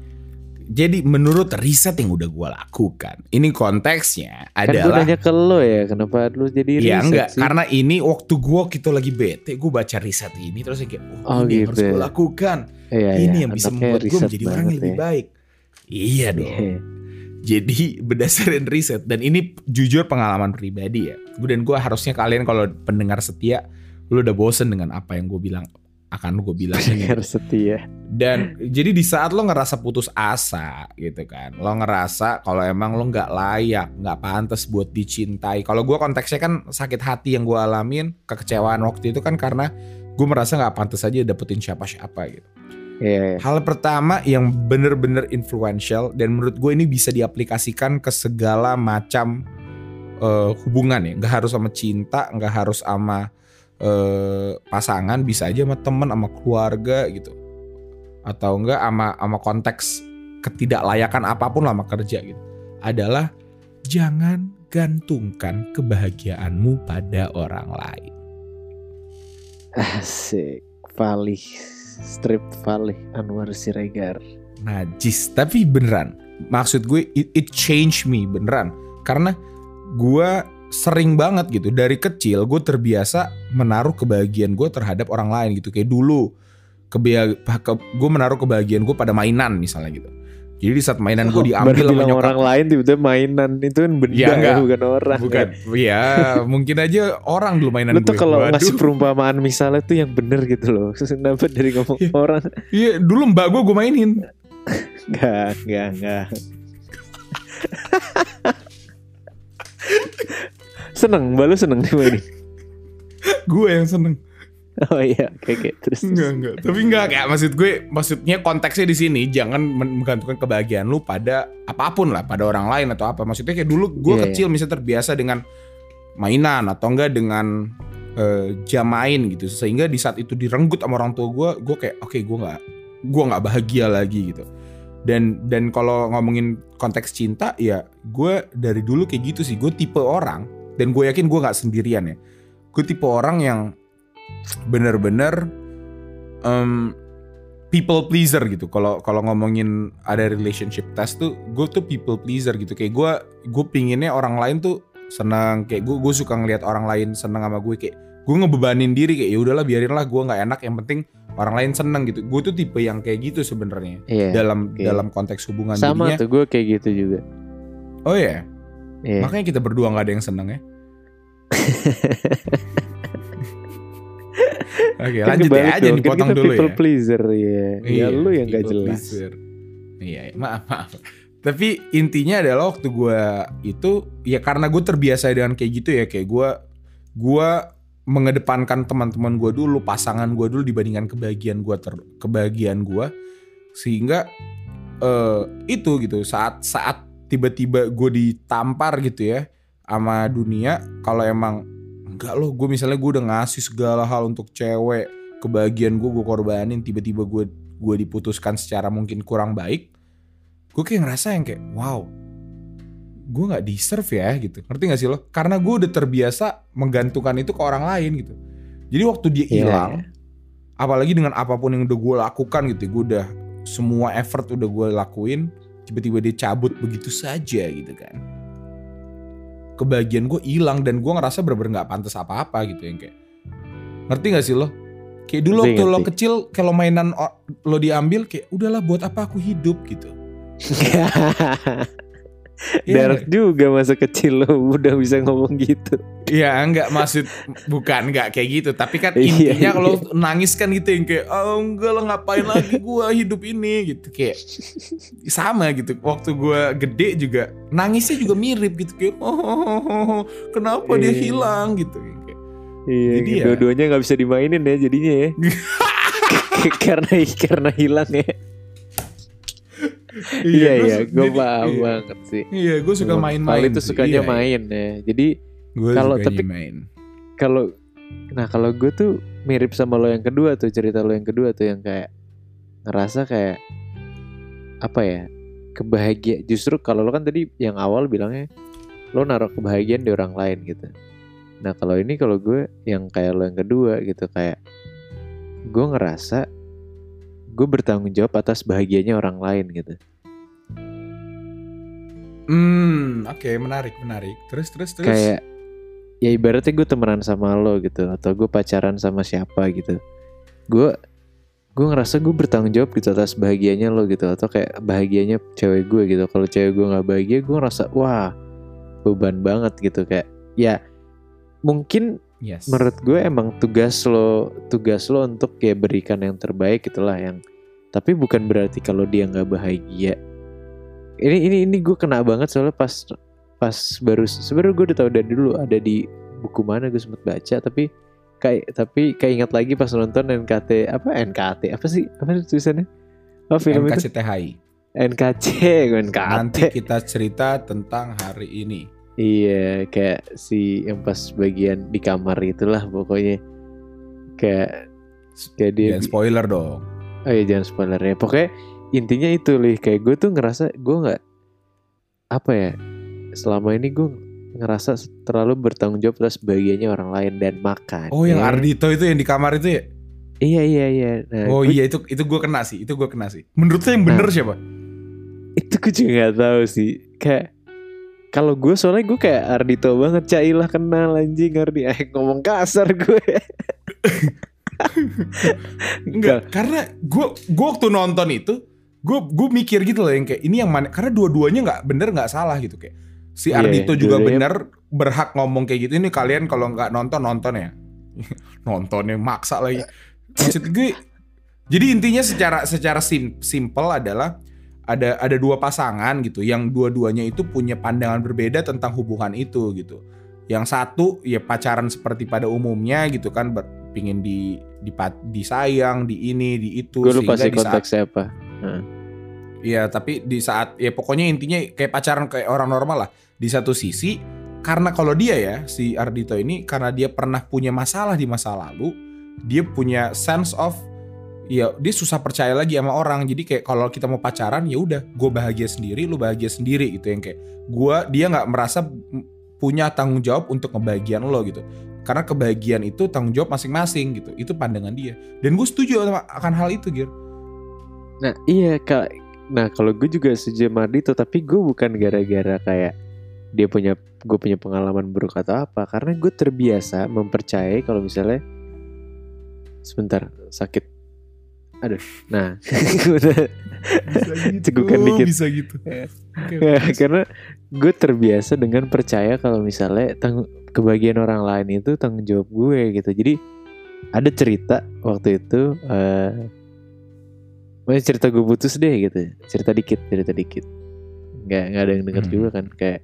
B: Jadi menurut riset yang udah gue lakukan, ini konteksnya
A: kan gue
B: adalah
A: nanya ke lo ya kenapa lu jadi
B: Ya
A: riset
B: enggak,
A: sih?
B: karena ini waktu gue kita lagi bete, gue baca riset ini terus kayak, oh,
A: Oh,
B: ini yang harus
A: gitu.
B: gue lakukan,
A: Iya,
B: ini
A: iya,
B: yang bisa
A: anaknya
B: membuat gue menjadi orang yang lebih
A: ya.
B: baik. Iya dong.
A: Iya.
B: Jadi berdasarkan riset dan ini jujur pengalaman pribadi ya. Gue dan gue harusnya kalian kalau pendengar setia, lu udah bosen dengan apa yang gue bilang akan gue bilang ini.
A: Pendengar setia.
B: Dan jadi di saat lo ngerasa putus asa gitu kan, lo ngerasa kalau emang lo nggak layak, nggak pantas buat dicintai. Kalau gue konteksnya kan sakit hati yang gue alamin, kekecewaan waktu itu kan karena gue merasa nggak pantas aja dapetin siapa-siapa gitu.
A: Iya, iya.
B: Hal pertama yang bener-bener influential dan menurut gue ini bisa diaplikasikan ke segala macam eh, hubungan ya. Nggak harus sama cinta, nggak harus sama eh, pasangan, bisa aja sama teman, sama keluarga gitu. Atau enggak sama sama konteks ketidaklayakan apa pun lah sama kerja gitu. Adalah jangan gantungkan kebahagiaanmu pada orang lain.
A: Asik. Valih. Strip Valih Anwar Siregar.
B: najis tapi beneran maksud gue it, it changed me beneran karena gue sering banget gitu dari kecil gue terbiasa menaruh kebahagiaan gue terhadap orang lain gitu kayak dulu kebia ke, gue menaruh kebahagiaan gue pada mainan misalnya gitu jadi di saat mainan gue diambil
A: Baru
B: sama nyokap
A: orang lain tiba-tiba mainan itu kan benda
B: Ya, enggak.
A: ya, bukan orang.
B: bukan ya mungkin aja orang dulu mainan
A: Lu tuh
B: gue
A: kalau ngasih perumpamaan misalnya tuh yang bener gitu loh. (laughs) Kenapa dari ngomong
B: Iya.
A: orang?
B: iya dulu mbak gue gue mainin
A: Enggak, enggak, enggak. (laughs) seneng, balu seneng dimainin. (laughs)
B: gue yang seneng
A: Oh iya, oke oke. Terus
B: Enggak, enggak. Tapi enggak kayak maksud gue, maksudnya konteksnya di sini jangan men- menggantungkan kebahagiaan lu pada apa pun lah, pada orang lain atau apa. Maksudnya kayak dulu gue
A: Iya,
B: kecil misalnya terbiasa dengan mainan atau enggak dengan eh, jam main gitu. Sehingga di saat itu direnggut sama orang tua gue, gue kayak oke gue nggak gue nggak bahagia lagi gitu. Dan dan kalau ngomongin konteks cinta ya gue dari dulu kayak gitu sih. Gue tipe orang dan gue yakin gue nggak sendirian ya. Gue tipe orang yang bener-bener em, people pleaser gitu. Kalau kalau ngomongin ada relationship test tuh, gue tuh people pleaser gitu. Kayak gue gue pinginnya orang lain tuh senang. Kayak gue gue suka ngelihat orang lain senang sama gue. Kayak gue ngebebanin diri kayak ya udahlah biarin lah gue nggak enak. Yang penting orang lain senang gitu. Gue tuh tipe yang kayak gitu sebenarnya
A: Iya.
B: dalam
A: oke.
B: dalam konteks hubungan
A: Sama
B: jadinya.
A: tuh gue kayak gitu juga.
B: Oh ya,
A: Iya.
B: makanya kita berdua nggak ada yang seneng ya. (laughs) Oke,
A: Kan
B: lanjut ya aja
A: kan
B: dipotong
A: kita
B: dulu
A: people
B: ya.
A: pleaser ya. ya lu yang gak jelas.
B: pleaser. Iya, iya, maaf, maaf. Tapi intinya adalah waktu gue itu ya karena gue terbiasa dengan kayak gitu ya kayak gue gue mengedepankan teman-teman gue dulu, pasangan gue dulu dibandingkan kebahagiaan gue ter kebahagiaan gue sehingga eh itu gitu saat saat tiba-tiba gue ditampar gitu ya sama dunia kalau emang enggak loh gue misalnya gue udah ngasih segala hal untuk cewek kebahagiaan gue gue korbanin tiba-tiba gue gue diputuskan secara mungkin kurang baik gue kayak ngerasa yang kayak wow gue nggak deserve ya gitu. Ngerti gak sih lo? Karena gue udah terbiasa menggantungkan itu ke orang lain gitu. Jadi waktu dia
A: Iya.
B: hilang apalagi dengan apa pun yang udah gue lakukan gitu gue udah semua effort udah gue lakuin tiba-tiba dia cabut begitu saja gitu kan. Kebahagiaan gue hilang dan gue ngerasa bener-bener nggak pantas apa-apa gitu yang kayak ngerti gak sih lo? Kayak dulu waktu lo kecil kalau mainan lo diambil kayak udahlah buat apa aku hidup? gitu (laughs) Iya
A: Dark juga masa kecil lo udah bisa ngomong gitu.
B: Ya enggak maksud bukan enggak kayak gitu tapi kan
A: Iya,
B: intinya
A: iya.
B: kalau nangis kan gitu yang kayak oh enggak lah ngapain lagi gua hidup ini gitu kayak sama gitu waktu gua gede juga nangisnya juga mirip gitu kayak oh kenapa dia
A: Iya.
B: hilang gitu kayak
A: Iya,
B: Jadi ya-
A: dua-duanya nggak bisa dimainin ya jadinya ya. (laughs) karena karena hilang ya. Iya iya, gue
B: jadi-
A: paham
B: iya.
A: banget sih.
B: Iya, gue suka main-main.
A: Itu sukanya
B: Iya, iya.
A: main ya. Jadi
B: Gua
A: Kalau- tapi-
B: main.
A: kalau nah kalau gue tuh mirip sama lo yang kedua tuh cerita lo yang kedua tuh yang kayak ngerasa kayak apa ya kebahagia justru kalau lo kan tadi yang awal bilangnya lo naruh kebahagiaan di orang lain gitu nah kalau ini kalau gue yang kayak lo yang kedua gitu kayak gue ngerasa gue bertanggung jawab atas bahagianya orang lain gitu.
B: Hmm, oke menarik menarik. Terus terus terus.
A: kayak ya ibaratnya gue temenan sama lo gitu. Atau gue pacaran sama siapa gitu. Gue gue ngerasa gue bertanggung jawab gitu atas bahagianya lo gitu. Atau kayak bahagianya cewek gue gitu. Kalau cewek gue nggak bahagia gue ngerasa wah beban banget gitu. Kayak ya mungkin
B: yes.
A: menurut gue emang tugas lo tugas lo untuk kayak berikan yang terbaik gitulah yang tapi bukan berarti kalau dia nggak bahagia ini ini ini gue kena banget soalnya pas pas baru sebenarnya gue udah tahu dari dulu ada di buku mana gue sempet baca tapi kayak tapi kayak ingat lagi pas nonton NKT apa NKT apa sih apa sih tulisannya oh film itu
B: NKCTHI.
A: NKC NKT
B: Nanti kita cerita tentang hari ini.
A: Iya, kayak si yang pas bagian di kamar itulah pokoknya. Kayak kayak dia
B: Dan spoiler dong.
A: Oh iya jangan spoiler ya. Pokoknya intinya itu lih kayak gue tuh ngerasa gue nggak apa ya selama ini gue ngerasa terlalu bertanggung jawab atas bahagianya orang lain dan makan.
B: Oh yang Ardito itu yang di kamar itu ya?
A: Iya iya iya. Nah,
B: Oh
A: gue-
B: iya itu itu gue kena sih, itu gue kena sih. Menurut lo yang bener
A: Nah.
B: siapa?
A: itu gue juga nggak tahu sih. Kayak kalau gue soalnya gue kayak Ardito banget Cailah kenal anjing Ardi. Eh, ngomong kasar gue
B: Enggak, karena gue gue waktu nonton itu gue gue mikir gitu loh yang kayak ini yang mana karena dua-duanya nggak bener nggak salah gitu kayak. Si
A: Iya,
B: Ardito juga
A: dua-duanya-
B: bener berhak ngomong kayak gitu. Ini kalian kalau nggak nonton nonton ya. (laughs) Nontonnya maksa lagi. Maksud gue jadi intinya secara secara sim, simple adalah ada ada dua pasangan gitu yang dua-duanya itu punya pandangan berbeda tentang hubungan itu gitu. Yang satu ya pacaran seperti pada umumnya gitu kan ber- pingin di di disayang di ini di itu
A: gue lupa
B: sehingga
A: sih konteksnya apa.
B: Iya, tapi di saat ya pokoknya intinya kayak pacaran kayak orang normal lah. Di satu sisi karena kalau dia ya si Ardito ini karena dia pernah punya masalah di masa lalu, dia punya sense of ya dia susah percaya lagi sama orang. Jadi kayak kalau kita mau pacaran ya udah, gue bahagia sendiri, lu bahagia sendiri gitu yang kayak gua dia nggak merasa punya tanggung jawab untuk kebahagiaan lo gitu. Karena kebahagiaan itu tanggung jawab masing-masing gitu. Itu pandangan dia. Dan gue setuju akan hal itu, Gir.
A: Nah iya kak. Nah kalau gue juga setuju sama Ardito tapi gue bukan gara-gara kayak dia punya gue punya pengalaman buruk atau apa karena gue terbiasa mempercayai kalau misalnya sebentar sakit aduh nah (laughs)
B: Bisa gitu,
A: Cegukan dikit.
B: bisa gitu.
A: Ya. Ya,
B: oke.
A: karena gue terbiasa dengan percaya kalau misalnya tang- kebahagiaan orang lain itu tanggung jawab gue gitu. Jadi ada cerita waktu itu, eh Maksudnya cerita gue putus deh gitu, cerita dikit, cerita dikit. Nggak nggak ada yang denger
B: Hmm.
A: juga kan kayak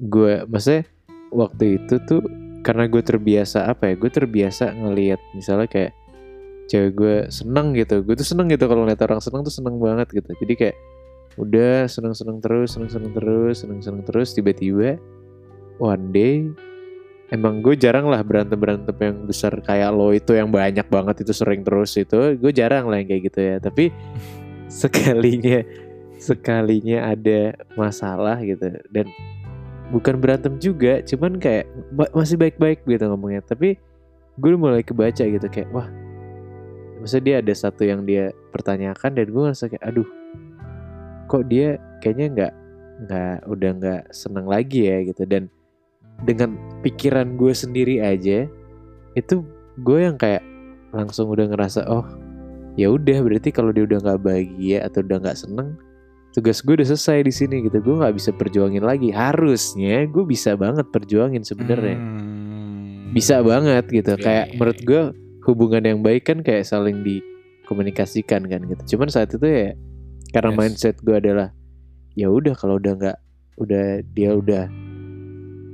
A: gue, maksudnya waktu itu tuh karena gue terbiasa apa ya? Gue terbiasa ngelihat misalnya kayak cewek gue seneng gitu, gue tuh seneng gitu kalau ngeliat orang seneng tuh seneng banget gitu. Jadi kayak udah seneng-seneng terus, seneng-seneng terus, seneng-seneng terus, tiba-tiba one day emang gue jarang lah berantem berantem yang besar kayak lo itu yang banyak banget itu sering terus itu gue jarang lah yang kayak gitu ya. Tapi (laughs) sekalinya sekalinya ada masalah gitu. Dan bukan berantem juga cuman kayak masih baik-baik gitu ngomongnya. Tapi gue mulai kebaca gitu kayak wah maksudnya dia ada satu yang dia pertanyakan dan gue ngerasa kayak aduh kok dia kayaknya nggak nggak udah nggak seneng lagi ya gitu. Dan dengan pikiran gue sendiri aja itu gue yang kayak langsung udah ngerasa oh ya udah berarti kalau dia udah nggak bahagia atau udah nggak seneng tugas gue udah selesai di sini gitu. Gue nggak bisa perjuangin lagi. Harusnya gue bisa banget perjuangin sebenarnya.
B: Hmm.
A: bisa banget gitu. Kayak menurut gue hubungan yang baik kan kayak saling dikomunikasikan kan gitu cuman saat itu ya karena
B: Yes.
A: mindset gue adalah ya udah kalau udah nggak udah dia udah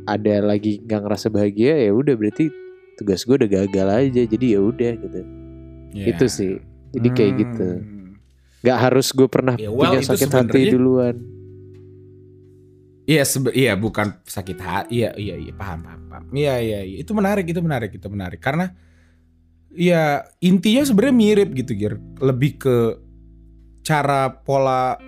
A: ada lagi nggak ngerasa bahagia ya udah berarti tugas gue udah gagal aja jadi ya udah gitu
B: Ya.
A: itu sih jadi kayak gitu
B: Hmm.
A: nggak harus gue pernah
B: Ya, well,
A: punya sakit hati duluan
B: Iya, sebe- iya bukan sakit hati. Iya, iya, iya, paham, paham, paham. Iya, iya, iya. Itu menarik, itu menarik, itu menarik. Karena ya intinya sebenarnya mirip gitu, Gir. Lebih ke cara pola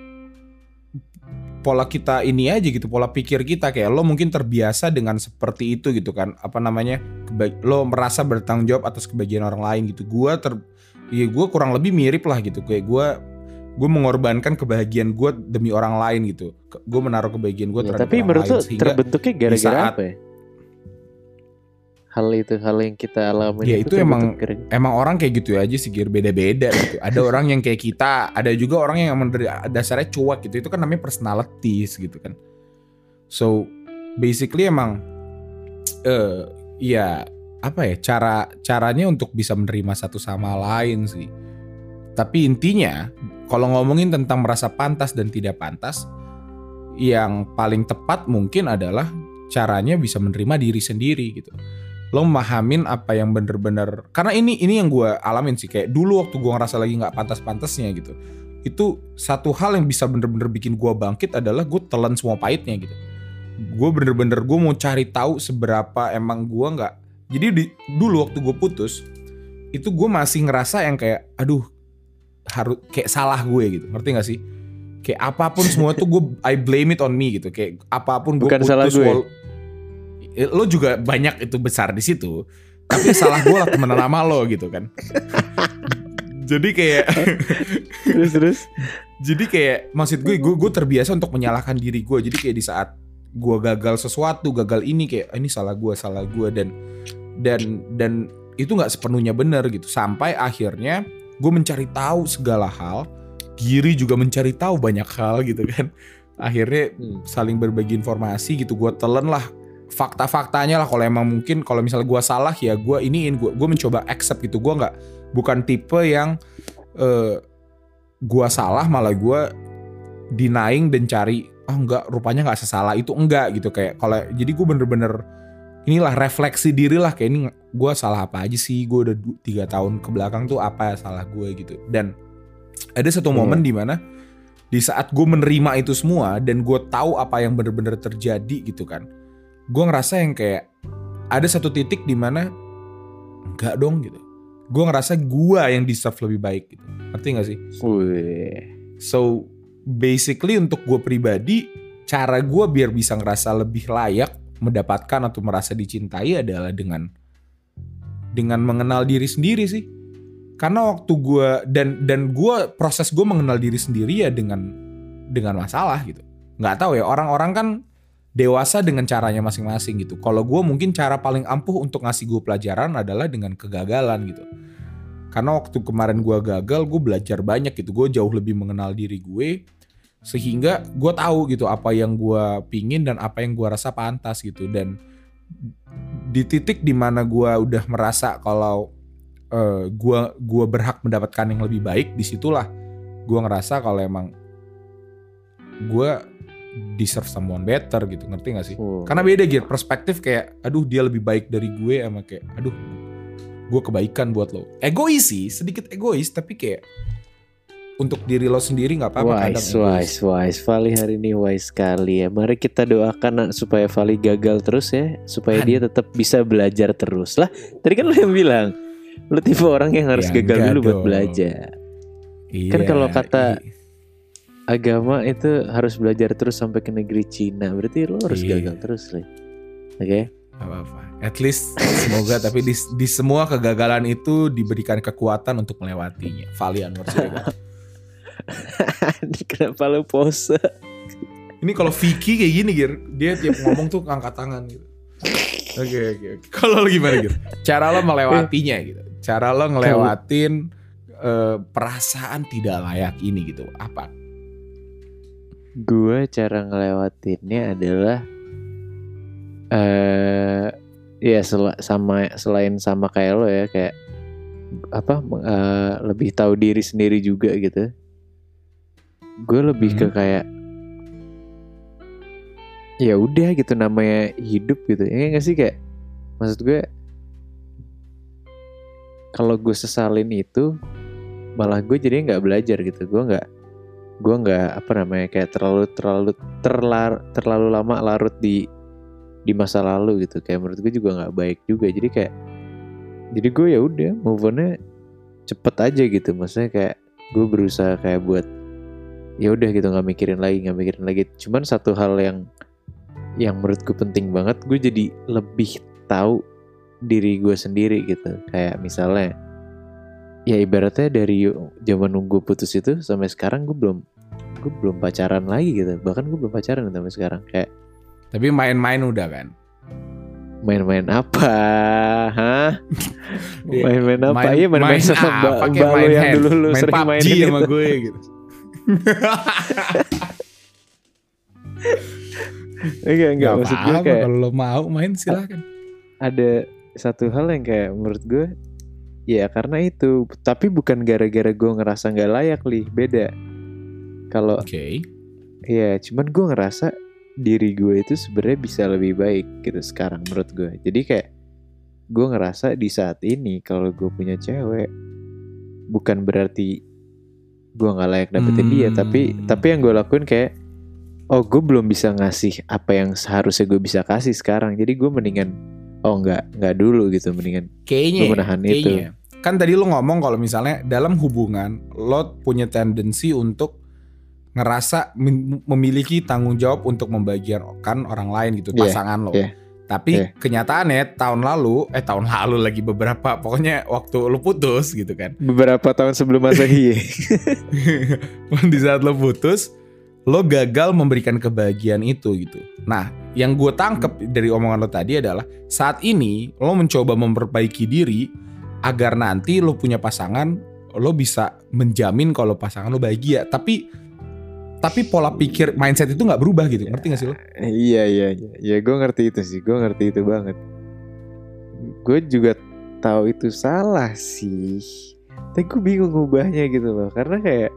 B: pola kita ini aja gitu pola pikir kita. Kayak lo mungkin terbiasa dengan seperti itu gitu kan. Apa namanya? Keba- lo merasa bertanggung jawab atas kebahagiaan orang lain gitu. Gue ter ya gue kurang lebih mirip lah gitu. Kayak gue gue mengorbankan kebahagiaan gue demi orang lain gitu. Gue menaruh kebahagiaan gue
A: Ya,
B: terhadap
A: tapi
B: orang
A: menurut
B: lain sehingga
A: terbentuknya gara-gara apa ya? Hal itu, hal yang kita alami
B: Ya, itu emang-
A: gara-
B: emang orang kayak gitu aja sih Gir. Beda-beda gitu. Ada (laughs) orang yang kayak kita ada juga orang yang emang dari dasarnya cuek gitu. Itu kan namanya personalities gitu kan. So basically emang eh ya apa ya cara caranya untuk bisa menerima satu sama lain sih. Tapi intinya kalau ngomongin tentang merasa pantas dan tidak pantas yang paling tepat mungkin adalah caranya bisa menerima diri sendiri gitu lo memahamin apa yang bener-bener karena ini ini yang gue alamin sih kayak dulu waktu gue ngerasa lagi nggak pantas-pantasnya gitu itu satu hal yang bisa bener-bener bikin gue bangkit adalah gue telan semua pahitnya gitu. Gue bener-bener gue mau cari tahu seberapa emang gue nggak jadi di, dulu waktu gue putus itu gue masih ngerasa yang kayak aduh harus kayak salah gue gitu. Ngerti gak sih? Kayak apa pun semua tuh gue I blame it on me gitu. Kayak apa pun gue
A: Bukan
B: putus
A: salah gue.
B: wal- Eh, lo juga banyak itu besar di situ. Tapi salah gue lah temenan sama lo gitu kan. Jadi kayak (laughs)
A: terus terus.
B: jadi kayak maksud gue gue gue terbiasa untuk menyalahkan diri gue jadi kayak di saat gue gagal sesuatu gagal ini kayak "Ah, ini salah gue salah gue dan dan dan itu nggak sepenuhnya benar gitu. Sampai akhirnya gue mencari tahu segala hal Giri juga mencari tahu banyak hal gitu kan. Akhirnya
A: Hmm.
B: saling berbagi informasi gitu. Gue telan lah fakta-faktanya lah kalau emang mungkin kalau misalnya gue salah ya gue iniin gue gue mencoba accept gitu. Gue nggak bukan tipe yang eh gue salah malah gue denying dan cari ah enggak rupanya nggak sesalah itu. Enggak gitu. Kayak kalau jadi gue bener-bener inilah refleksi diri lah kayak ini gue salah apa aja sih? Gue udah tiga tahun ke belakang tuh apa salah gue gitu. Dan ada satu
A: Iya.
B: momen di mana di saat gue menerima itu semua dan gue tahu apa yang bener-bener terjadi gitu kan gue ngerasa yang kayak ada satu titik di mana enggak dong gitu gue ngerasa gue yang deserve lebih baik gitu ngerti gak sih. So basically untuk gue pribadi cara gue biar bisa ngerasa lebih layak mendapatkan atau merasa dicintai adalah dengan dengan mengenal diri sendiri sih. Karena waktu gue dan dan gue proses gue mengenal diri sendiri ya dengan dengan masalah gitu. Nggak tahu ya orang-orang kan dewasa dengan caranya masing-masing gitu. Kalau gue mungkin cara paling ampuh untuk ngasih gue pelajaran adalah dengan kegagalan gitu. Karena waktu kemarin gue gagal, gue belajar banyak gitu. Gue jauh lebih mengenal diri gue, sehingga gue tahu gitu apa yang gue pingin dan apa yang gue rasa pantas gitu. Dan di titik di mana gue udah merasa kalau eh, gue gua berhak mendapatkan yang lebih baik, di situlah gue ngerasa kalau emang gue deserve someone better gitu. Ngerti gak sih?
A: Wow.
B: Karena beda gitu perspektif kayak aduh dia lebih baik dari gue sama kayak aduh gue kebaikan buat lo. Egois sih, sedikit egois tapi kayak untuk diri lo sendiri nggak apa-apa
A: Wise, wise, wise. Vali hari ini wise sekali ya. Mari kita doakan nak, supaya Vali gagal terus ya, supaya
B: Han.
A: dia tetap bisa belajar terus lah. Tadi kan lo yang bilang, lo tipe orang yang harus
B: Ya,
A: gagal dulu buat
B: dong.
A: belajar.
B: Iya,
A: Kan kalau kata-
B: i-
A: Agama itu harus belajar terus sampai ke negeri Cina. Berarti lo harus
B: Iya.
A: gagal terus. Oke?
B: nggak apa-apa. At least semoga tapi di, di semua kegagalan itu diberikan kekuatan untuk melewatinya. Valian Siregar. (laughs)
A: Ini Kenapa lo pose?
B: Ini kalau Vicky kayak gini Gir, dia tiap ngomong tuh angkat tangan gitu. Oke oke oke. Kalau lo gimana Gir? Cara lo melewatinya gitu. Cara lo ngelewatin eh, perasaan tidak layak ini gitu. Apa?
A: Gue cara ngelewatinnya adalah eh ya sel- sama selain sama kayak lo ya kayak apa eh, lebih tahu diri sendiri juga gitu. Gue lebih ke
B: Hmm.
A: kayak ya udah gitu namanya hidup gitu. Ya nggak sih kayak maksud gue kalau gue sesalin itu malah gue jadi nggak belajar gitu. Gue nggak gue nggak apa namanya kayak terlalu terlalu terlar terlalu lama larut di di masa lalu gitu. Kayak menurut gue juga nggak baik juga. Jadi kayak jadi gue ya udah move onnya cepet aja gitu. Maksudnya kayak gue berusaha kayak buat ya udah gitu nggak mikirin lagi nggak mikirin lagi. Cuman satu hal yang yang menurutku penting banget gue jadi lebih tahu diri gue sendiri gitu. Kayak misalnya ya ibaratnya dari zaman nunggu putus itu sampai sekarang gue belum gue belum pacaran lagi gitu. Bahkan gue belum pacaran sampai sekarang. Kayak
B: Tapi main-main udah kan.
A: main-main apa? Hah? (laughs) Main-main apa?
B: Main-
A: iya main-main
B: main
A: sama mbak mbak
B: main
A: yang
B: hand,
A: dulu lu
B: main
A: sering
B: PUBG
A: mainin.
B: sama gue gitu. (laughs)
A: enggak enggak.
B: Gak
A: maksud gue kayak
B: kalau lo mau main silakan.
A: ada satu hal yang kayak menurut gue ya karena itu. Tapi bukan gara-gara gue ngerasa nggak layak li. Beda kalau
B: Oke.
A: ya cuman gue ngerasa diri gue itu sebenarnya bisa lebih baik gitu sekarang menurut gue jadi kayak gue ngerasa di saat ini kalau gue punya cewek bukan berarti gue nggak layak dapetin dia
B: Hmm.
A: tapi tapi yang gue lakuin kayak oh gue belum bisa ngasih apa yang seharusnya gue bisa kasih sekarang jadi gue mendingan oh nggak nggak dulu gitu mendingan
B: Kayaknya,
A: Lu
B: ya,
A: menahan
B: kayaknya. Kan tadi lo ngomong kalau misalnya dalam hubungan lo punya tendensi untuk ngerasa mem- memiliki tanggung jawab untuk membagikan orang lain gitu
A: Iya,
B: pasangan lo.
A: iya,
B: Tapi
A: iya.
B: kenyataannya tahun lalu eh tahun lalu lagi beberapa pokoknya waktu lo putus gitu kan.
A: beberapa tahun sebelum masehi (laughs) (laughs)
B: di saat lo putus lo gagal memberikan kebahagiaan itu gitu. Nah, yang gue tangkep dari omongan lo tadi adalah saat ini lo mencoba memperbaiki diri agar nanti lo punya pasangan lo bisa menjamin kalau pasangan lo bahagia. Tapi tapi pola pikir mindset itu nggak berubah gitu. Ngerti gak sih lo?
A: iya iya iya. Ya gue ngerti itu sih. Gue ngerti itu banget. Gue juga tahu itu salah sih. Tapi gue bingung ngubahnya gitu loh. Karena kayak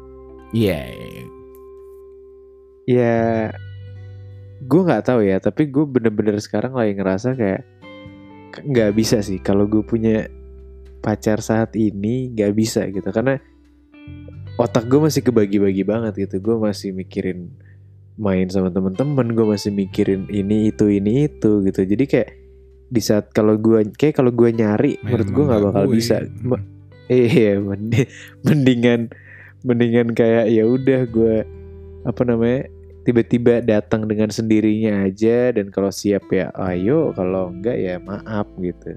B: Iya.
A: ya gue nggak tahu ya. Tapi gue bener-bener sekarang lagi ngerasa kayak nggak bisa sih. Kalau gue punya pacar saat ini nggak bisa gitu. Karena otak gue masih kebagi-bagi banget gitu. Gue masih mikirin main sama temen-temen gue masih mikirin ini itu ini itu gitu. Jadi kayak di saat kalau gue kayak kalau gue nyari
B: Main
A: menurut gue nggak bakal
B: gue.
A: bisa. Ma- iya mendi- mendingan mendingan kayak ya udah gue apa namanya tiba-tiba datang dengan sendirinya aja. Dan kalau siap ya ayo kalau enggak ya maaf gitu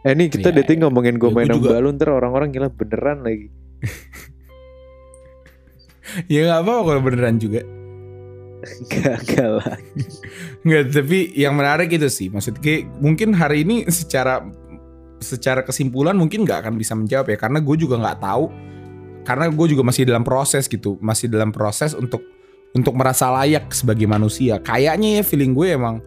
A: eh ini kita
B: Iya,
A: dating ngomongin gue
B: Ya,
A: main
B: juga-
A: balon ntar orang-orang gila beneran lagi. (laughs)
B: Ya nggak apa-apa kalau beneran juga.
A: gagal lah. (laughs)
B: Nggak, tapi yang menarik itu sih, maksudnya mungkin hari ini secara secara kesimpulan mungkin nggak akan bisa menjawab ya, karena gue juga nggak tahu, karena gue juga masih dalam proses gitu, masih dalam proses untuk untuk merasa layak sebagai manusia. Kayaknya ya feeling gue emang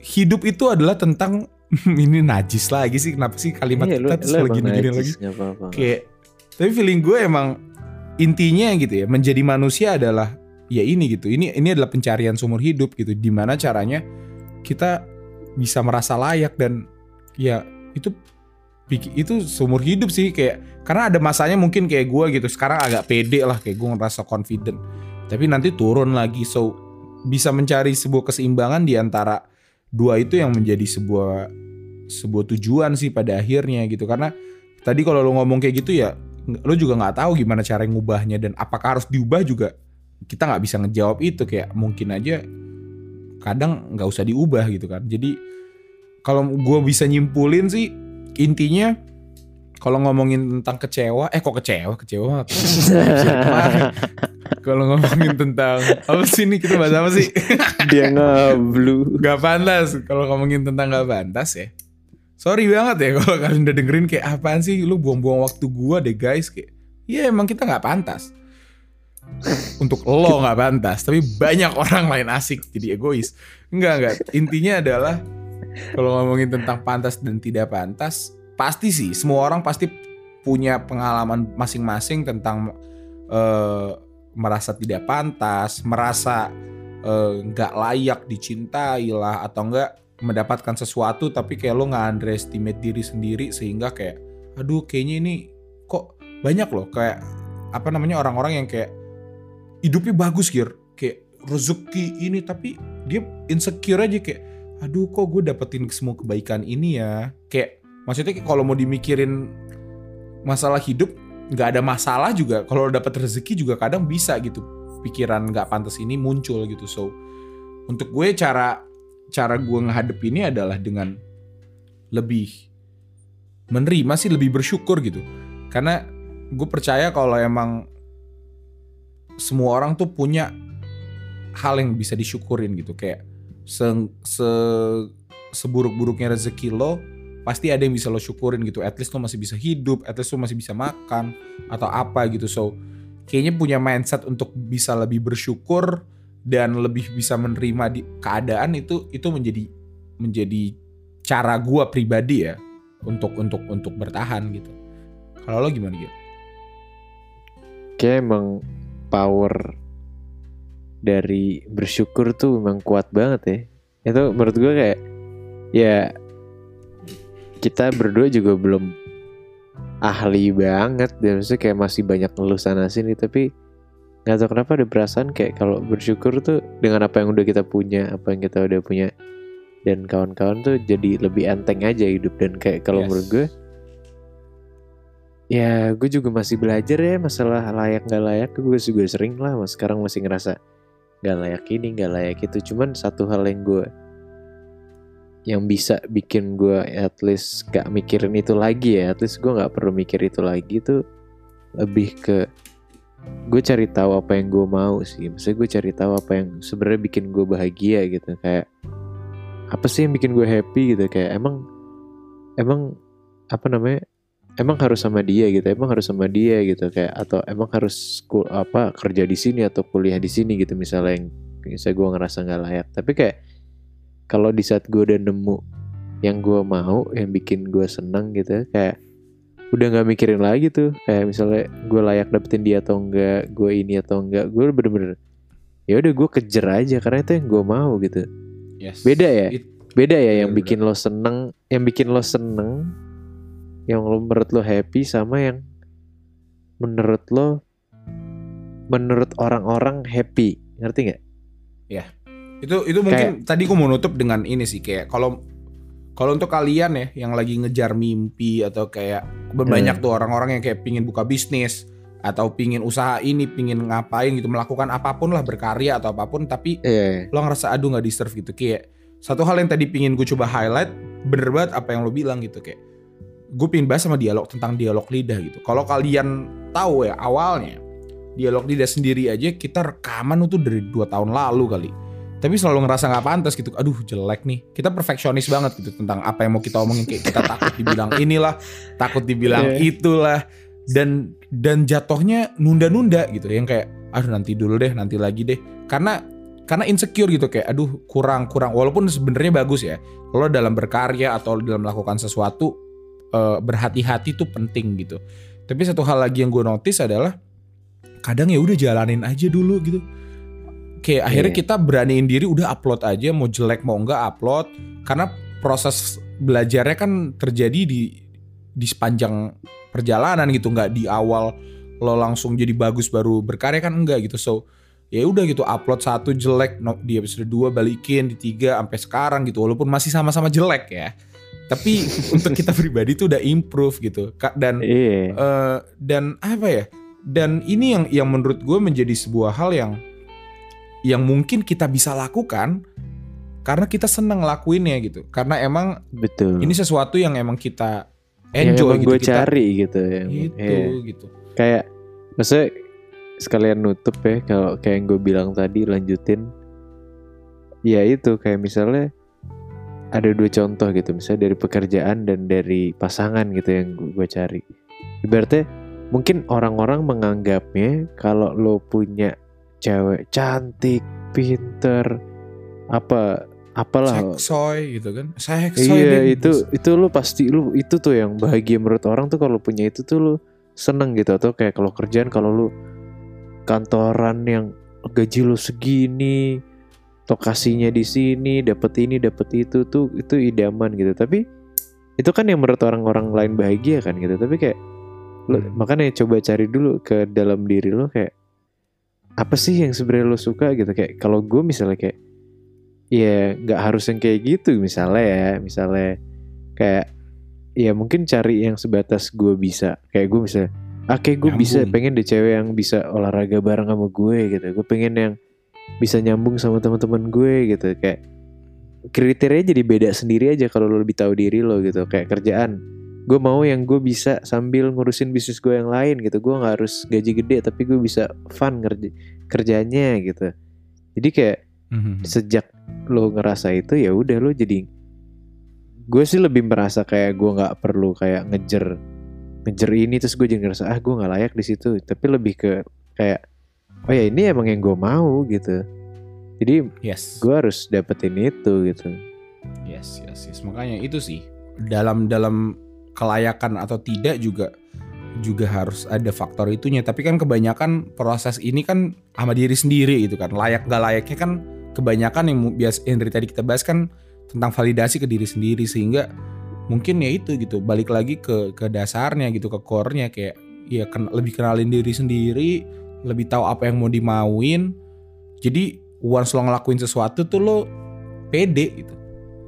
B: hidup itu adalah tentang (laughs) ini najis lagi sih, kenapa sih kalimat
A: Iya,
B: kita selalu
A: emang
B: gini-gini lagi? Kayak tapi feeling gue emang intinya gitu ya menjadi manusia adalah ya ini gitu. Ini ini adalah pencarian seumur hidup gitu. Di mana caranya kita bisa merasa layak dan ya itu itu seumur hidup sih kayak karena ada masanya mungkin kayak gue gitu sekarang agak pede lah kayak gue ngerasa confident tapi nanti turun lagi so bisa mencari sebuah keseimbangan di antara dua itu yang menjadi sebuah sebuah tujuan sih pada akhirnya gitu. Karena tadi kalau lo ngomong kayak gitu ya lo juga nggak tahu gimana cara ngubahnya dan apakah harus diubah juga. Kita nggak bisa ngejawab itu kayak mungkin aja kadang nggak usah diubah gitu kan. Jadi kalau gue bisa nyimpulin sih intinya kalau ngomongin tentang kecewa eh kok kecewa kecewa kalau ngomongin tentang apa sih ini kita bahas apa sih
A: dia ngablu
B: Gak pantas kalau ngomongin tentang gak pantas ya. Sorry banget ya kalau kalian udah dengerin kayak apaan sih lu buang-buang waktu gua deh guys kayak. Ya emang kita nggak pantas. Untuk lo nggak pantas, tapi banyak orang lain asik jadi egois. Enggak enggak. Intinya adalah kalau ngomongin tentang pantas dan tidak pantas, pasti sih semua orang pasti punya pengalaman masing-masing tentang eh, merasa tidak pantas, merasa eh, nggak layak dicintai lah atau enggak mendapatkan sesuatu tapi kayak lo nggak underestimate diri sendiri sehingga kayak aduh kayaknya ini kok banyak loh kayak apa namanya orang-orang yang kayak hidupnya bagus gir. Kayak rezeki ini tapi dia insecure aja kayak aduh kok gue dapetin semua kebaikan ini ya? Kayak maksudnya kalau mau dimikirin masalah hidup nggak ada masalah juga. Kalau dapat rezeki juga kadang bisa gitu. Pikiran nggak pantas ini muncul gitu. So untuk gue cara cara gue ngehadep ini adalah dengan lebih menerima sih lebih bersyukur gitu. Karena gue percaya kalau emang semua orang tuh punya hal yang bisa disyukurin gitu. Kayak se, se seburuk-buruknya rezeki lo pasti ada yang bisa lo syukurin gitu. At least lo masih bisa hidup at least lo masih bisa makan atau apa gitu. So kayaknya punya mindset untuk bisa lebih bersyukur dan lebih bisa menerima di keadaan itu itu menjadi menjadi cara gua pribadi ya untuk untuk untuk bertahan gitu. Kalau lo gimana gitu
A: kayak emang power dari bersyukur tuh memang kuat banget ya. Itu menurut gue kayak ya kita berdua juga belum ahli banget. Dan maksudnya kayak masih banyak ngeluh sana sini tapi nggak tahu kenapa ada perasaan kayak kalau bersyukur tuh dengan apa yang udah kita punya apa yang kita udah punya. Dan kawan-kawan tuh jadi lebih enteng aja hidup. Dan kayak kalau
B: Yes.
A: menurut gue ya gue juga masih belajar ya masalah layak nggak layak. Gue juga sering lah mas sekarang masih ngerasa nggak layak ini nggak layak itu. Cuman satu hal yang gue yang bisa bikin gue at least gak mikirin itu lagi ya. At least gue nggak perlu mikir itu lagi tuh lebih ke gue cari tahu apa yang gue mau sih. Maksudnya gue cari tahu apa yang sebenarnya bikin gue bahagia gitu. Kayak apa sih yang bikin gue happy gitu? Kayak emang emang apa namanya? Emang harus sama dia gitu? Emang harus sama dia gitu? Kayak atau emang harus apa kerja di sini atau kuliah di sini gitu? Misalnya yang misalnya gue ngerasa nggak layak. Tapi kayak kalau di saat gue udah nemu yang gue mau yang bikin gue seneng gitu kayak udah nggak mikirin lagi tuh. Kayak misalnya gue layak dapetin dia atau enggak gue ini atau enggak gue bener-bener ya udah gue kejar aja karena itu yang gue mau gitu.
B: Yes.
A: Beda ya?
B: It-
A: beda ya yang
B: Bener-bener.
A: bikin lo seneng yang bikin lo seneng yang lo menurut lo happy sama yang menurut lo menurut orang-orang happy. Ngerti nggak
B: itu itu mungkin tadi gue mau nutup dengan ini sih kayak kalau kalau untuk kalian ya yang lagi ngejar mimpi atau kayak banyak
A: Hmm.
B: tuh orang-orang yang kayak pingin buka bisnis atau pingin usaha ini pingin ngapain gitu melakukan apa pun lah berkarya atau apa pun tapi
A: Iya
B: lo ngerasa aduh nggak deserve gitu. Kayak satu hal yang tadi pingin gue coba highlight bener banget apa yang lo bilang gitu kayak gue pingin bahas sama dialog tentang dialog lidah gitu. Kalau kalian tahu ya awalnya dialog lidah sendiri aja kita rekaman itu dari dua tahun lalu kali tapi selalu ngerasa nggak pantas gitu. Aduh jelek nih. Kita perfeksionis banget gitu tentang apa yang mau kita omongin. Kayak kita takut dibilang inilah takut dibilang
A: Iya.
B: itulah. Dan dan jatuhnya nunda-nunda gitu. Yang kayak aduh nanti dulu deh nanti lagi deh. Karena karena insecure gitu. Kayak aduh kurang kurang. Walaupun sebenarnya bagus ya. Lo dalam berkarya atau dalam melakukan sesuatu eh, berhati-hati tuh penting gitu. Tapi satu hal lagi yang gue notice adalah kadang ya udah jalanin aja dulu gitu kayak akhirnya
A: Iya.
B: kita beraniin diri udah upload aja mau jelek mau enggak upload. Karena proses belajarnya kan terjadi di di sepanjang perjalanan gitu nggak di awal lo langsung jadi bagus baru berkarya kan enggak gitu. So ya udah gitu upload satu jelek no, di episode 2 balikin di tiga sampai sekarang gitu walaupun masih sama-sama jelek ya. Tapi (laughs) untuk kita pribadi tuh udah improve gitu. Dan
A: iya.
B: eh, dan apa ya dan ini yang yang menurut gue menjadi sebuah hal yang yang mungkin kita bisa lakukan karena kita seneng ngelakuinnya gitu. Karena emang
A: betul.
B: ini sesuatu yang emang kita
A: yang
B: enjoy
A: emang
B: gitu
A: gue
B: kita
A: cari gitu ya.
B: Gitu
A: Iya.
B: gitu.
A: Kayak maksudnya sekalian nutup ya kalau kayak yang gue bilang tadi lanjutin. Ya itu kayak misalnya ada dua contoh gitu. Misalnya dari pekerjaan dan dari pasangan gitu yang gue, gue cari. Ibaratnya mungkin orang-orang menganggapnya kalau lo punya cewek cantik pinter apa apalah.
B: Seksoy gitu kan? Seksoy
A: Iya itu itu lu pasti lu itu tuh yang bahagia menurut orang tuh kalau punya itu tuh lu seneng gitu. Atau kayak kalau kerjaan kalau lu kantoran yang gaji lu segini lokasinya di sini dapat ini dapat itu tuh itu idaman gitu. Tapi itu kan yang menurut orang-orang lain bahagia kan gitu. Tapi kayak lu,
B: Hmm.
A: makanya coba cari dulu ke dalam diri lo kayak apa sih yang sebenarnya lo suka gitu kayak kalau gue misalnya kayak ya nggak harus yang kayak gitu misalnya ya misalnya kayak ya mungkin cari yang sebatas gue bisa kayak gue misalnya Oke gue bisa pengen deh cewek yang bisa olahraga bareng sama gue gitu. Gue pengen yang bisa nyambung sama teman-teman gue gitu. Kayak kriterianya jadi beda sendiri aja kalau lo lebih tahu diri lo gitu. Kayak kerjaan. Gue mau yang gue bisa sambil ngurusin bisnis gue yang lain gitu. Gue nggak harus gaji gede tapi gue bisa fun kerja kerjanya gitu. Jadi kayak
B: Mhm.
A: sejak lo ngerasa itu ya udah lo jadi gue sih lebih merasa kayak gue nggak perlu kayak ngejer ngejer ini terus gue jadi ngerasa ah gue nggak layak di situ tapi lebih ke kayak oh ya ini emang yang gue mau gitu jadi
B: Yes.
A: gue harus dapetin itu gitu
B: Yes, yes, yes. Makanya itu sih dalam dalam kelayakan atau tidak juga juga harus ada faktor itunya. Tapi kan kebanyakan proses ini kan sama diri sendiri itu kan. Layak gak layaknya kan kebanyakan yang bias yang dari tadi kita bahas kan tentang validasi ke diri sendiri sehingga mungkin ya itu gitu balik lagi ke ke dasarnya gitu ke core-nya kayak ya ken- lebih kenalin diri sendiri lebih tahu apa yang mau dimauin jadi once lo ngelakuin sesuatu tuh lo pede gitu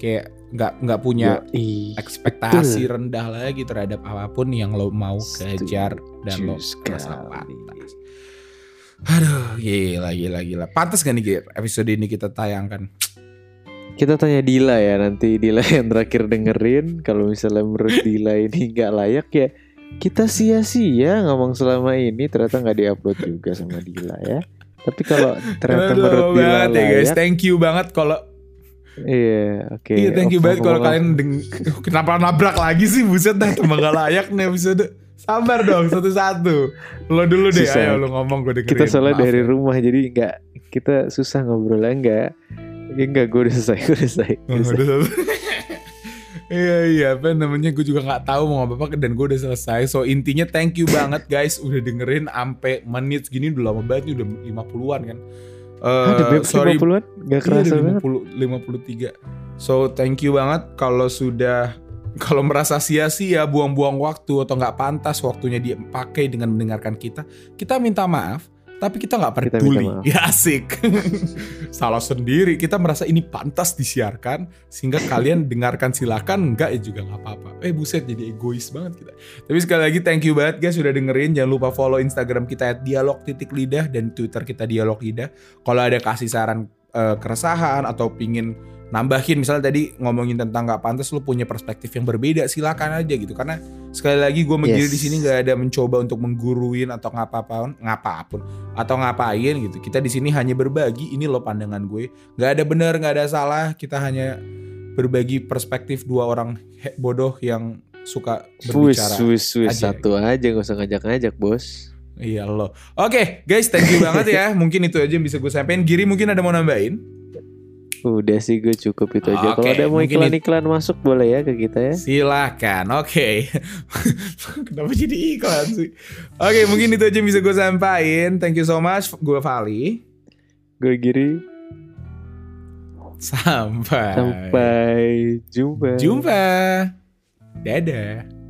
B: kayak nggak nggak punya
A: Yoi.
B: ekspektasi rendah lagi terhadap apa pun yang lo mau kejar dan lo merasa pantas. Aduh, gila, gila, gila. Pantas gak nih Gir, episode ini kita tayangkan?
A: kita tanya Dila ya nanti Dila yang terakhir dengerin kalau misalnya menurut Dila ini (laughs) nggak layak ya kita sia-sia ngomong selama ini ternyata nggak diupload juga sama Dila ya tapi kalau ternyata
B: Aduh,
A: menurut Dila
B: ya guys.
A: layak
B: Thank you banget kalau
A: iya oke
B: Iya, thank you banget kalau kalian deng (laughs) kenapa nabrak lagi sih buset dah tambah gak layak nih episode. Sabar dong satu-satu. Lo dulu deh,
A: Susah.
B: ayo lo ngomong gue dengerin.
A: kita soalnya
B: Maaf
A: dari
B: ya.
A: rumah jadi nggak kita susah ngobrolnya enggak ya enggak gue udah selesai (laughs) gue udah selesai,
B: Oh,
A: Udah selesai. (laughs)
B: Iya iya apa namanya gue juga nggak tahu mau ngomong apa dan gue udah selesai so intinya thank you banget guys udah dengerin ampe menit segini udah lama banget nih udah 50-an kan Eh,
A: Ada beb
B: sorry.
A: 50-an Gak
B: Iya
A: kerasa
B: udah
A: banget.
B: 50 53. So thank you banget. Kalau sudah (laughs) kalau merasa sia-sia buang-buang waktu atau nggak pantas waktunya dia pakai dengan mendengarkan kita, kita minta maaf. Tapi kita nggak
A: Kita
B: peduli.
A: maaf.
B: Ya asik. (laughs) Salah sendiri. Kita merasa ini pantas disiarkan sehingga kalian (laughs) dengarkan silakan. Enggak ya juga nggak apa-apa. Eh buset jadi egois banget kita. Tapi sekali lagi thank you banget guys sudah dengerin. Jangan lupa follow Instagram kita at dialog titik lidah dan Twitter kita dialog lidah. Kalau ada kasih saran eh, keresahan atau pingin nambahin misalnya tadi ngomongin tentang nggak pantas lu punya perspektif yang berbeda silakan aja gitu karena sekali lagi gue menggiri
A: Yes.
B: di sini nggak ada mencoba untuk mengguruin atau ngapa-apapun ngapapun atau ngapain gitu kita di sini hanya berbagi ini loh pandangan gue nggak ada benar nggak ada salah kita hanya berbagi perspektif dua orang bodoh yang suka berbicara
A: wis, wis.
B: aja.
A: Satu aja gak usah ngajak-ngajak bos
B: Iya loh. Oke, guys, thank you banget ya. Mungkin itu aja yang bisa gue sampaikan. Giri mungkin ada mau nambahin?
A: Udah sih gue cukup itu aja Kalau
B: Oke,
A: ada mau iklan-iklan masuk boleh ya ke kita ya
B: Silakan. Oke. (laughs) Kenapa jadi iklan sih? Oke, mungkin itu aja yang bisa gue sampaikan. Thank you so much. Gue Vali.
A: Gue Giri
B: Sampai.
A: Sampai jumpa
B: Jumpa. Dadah.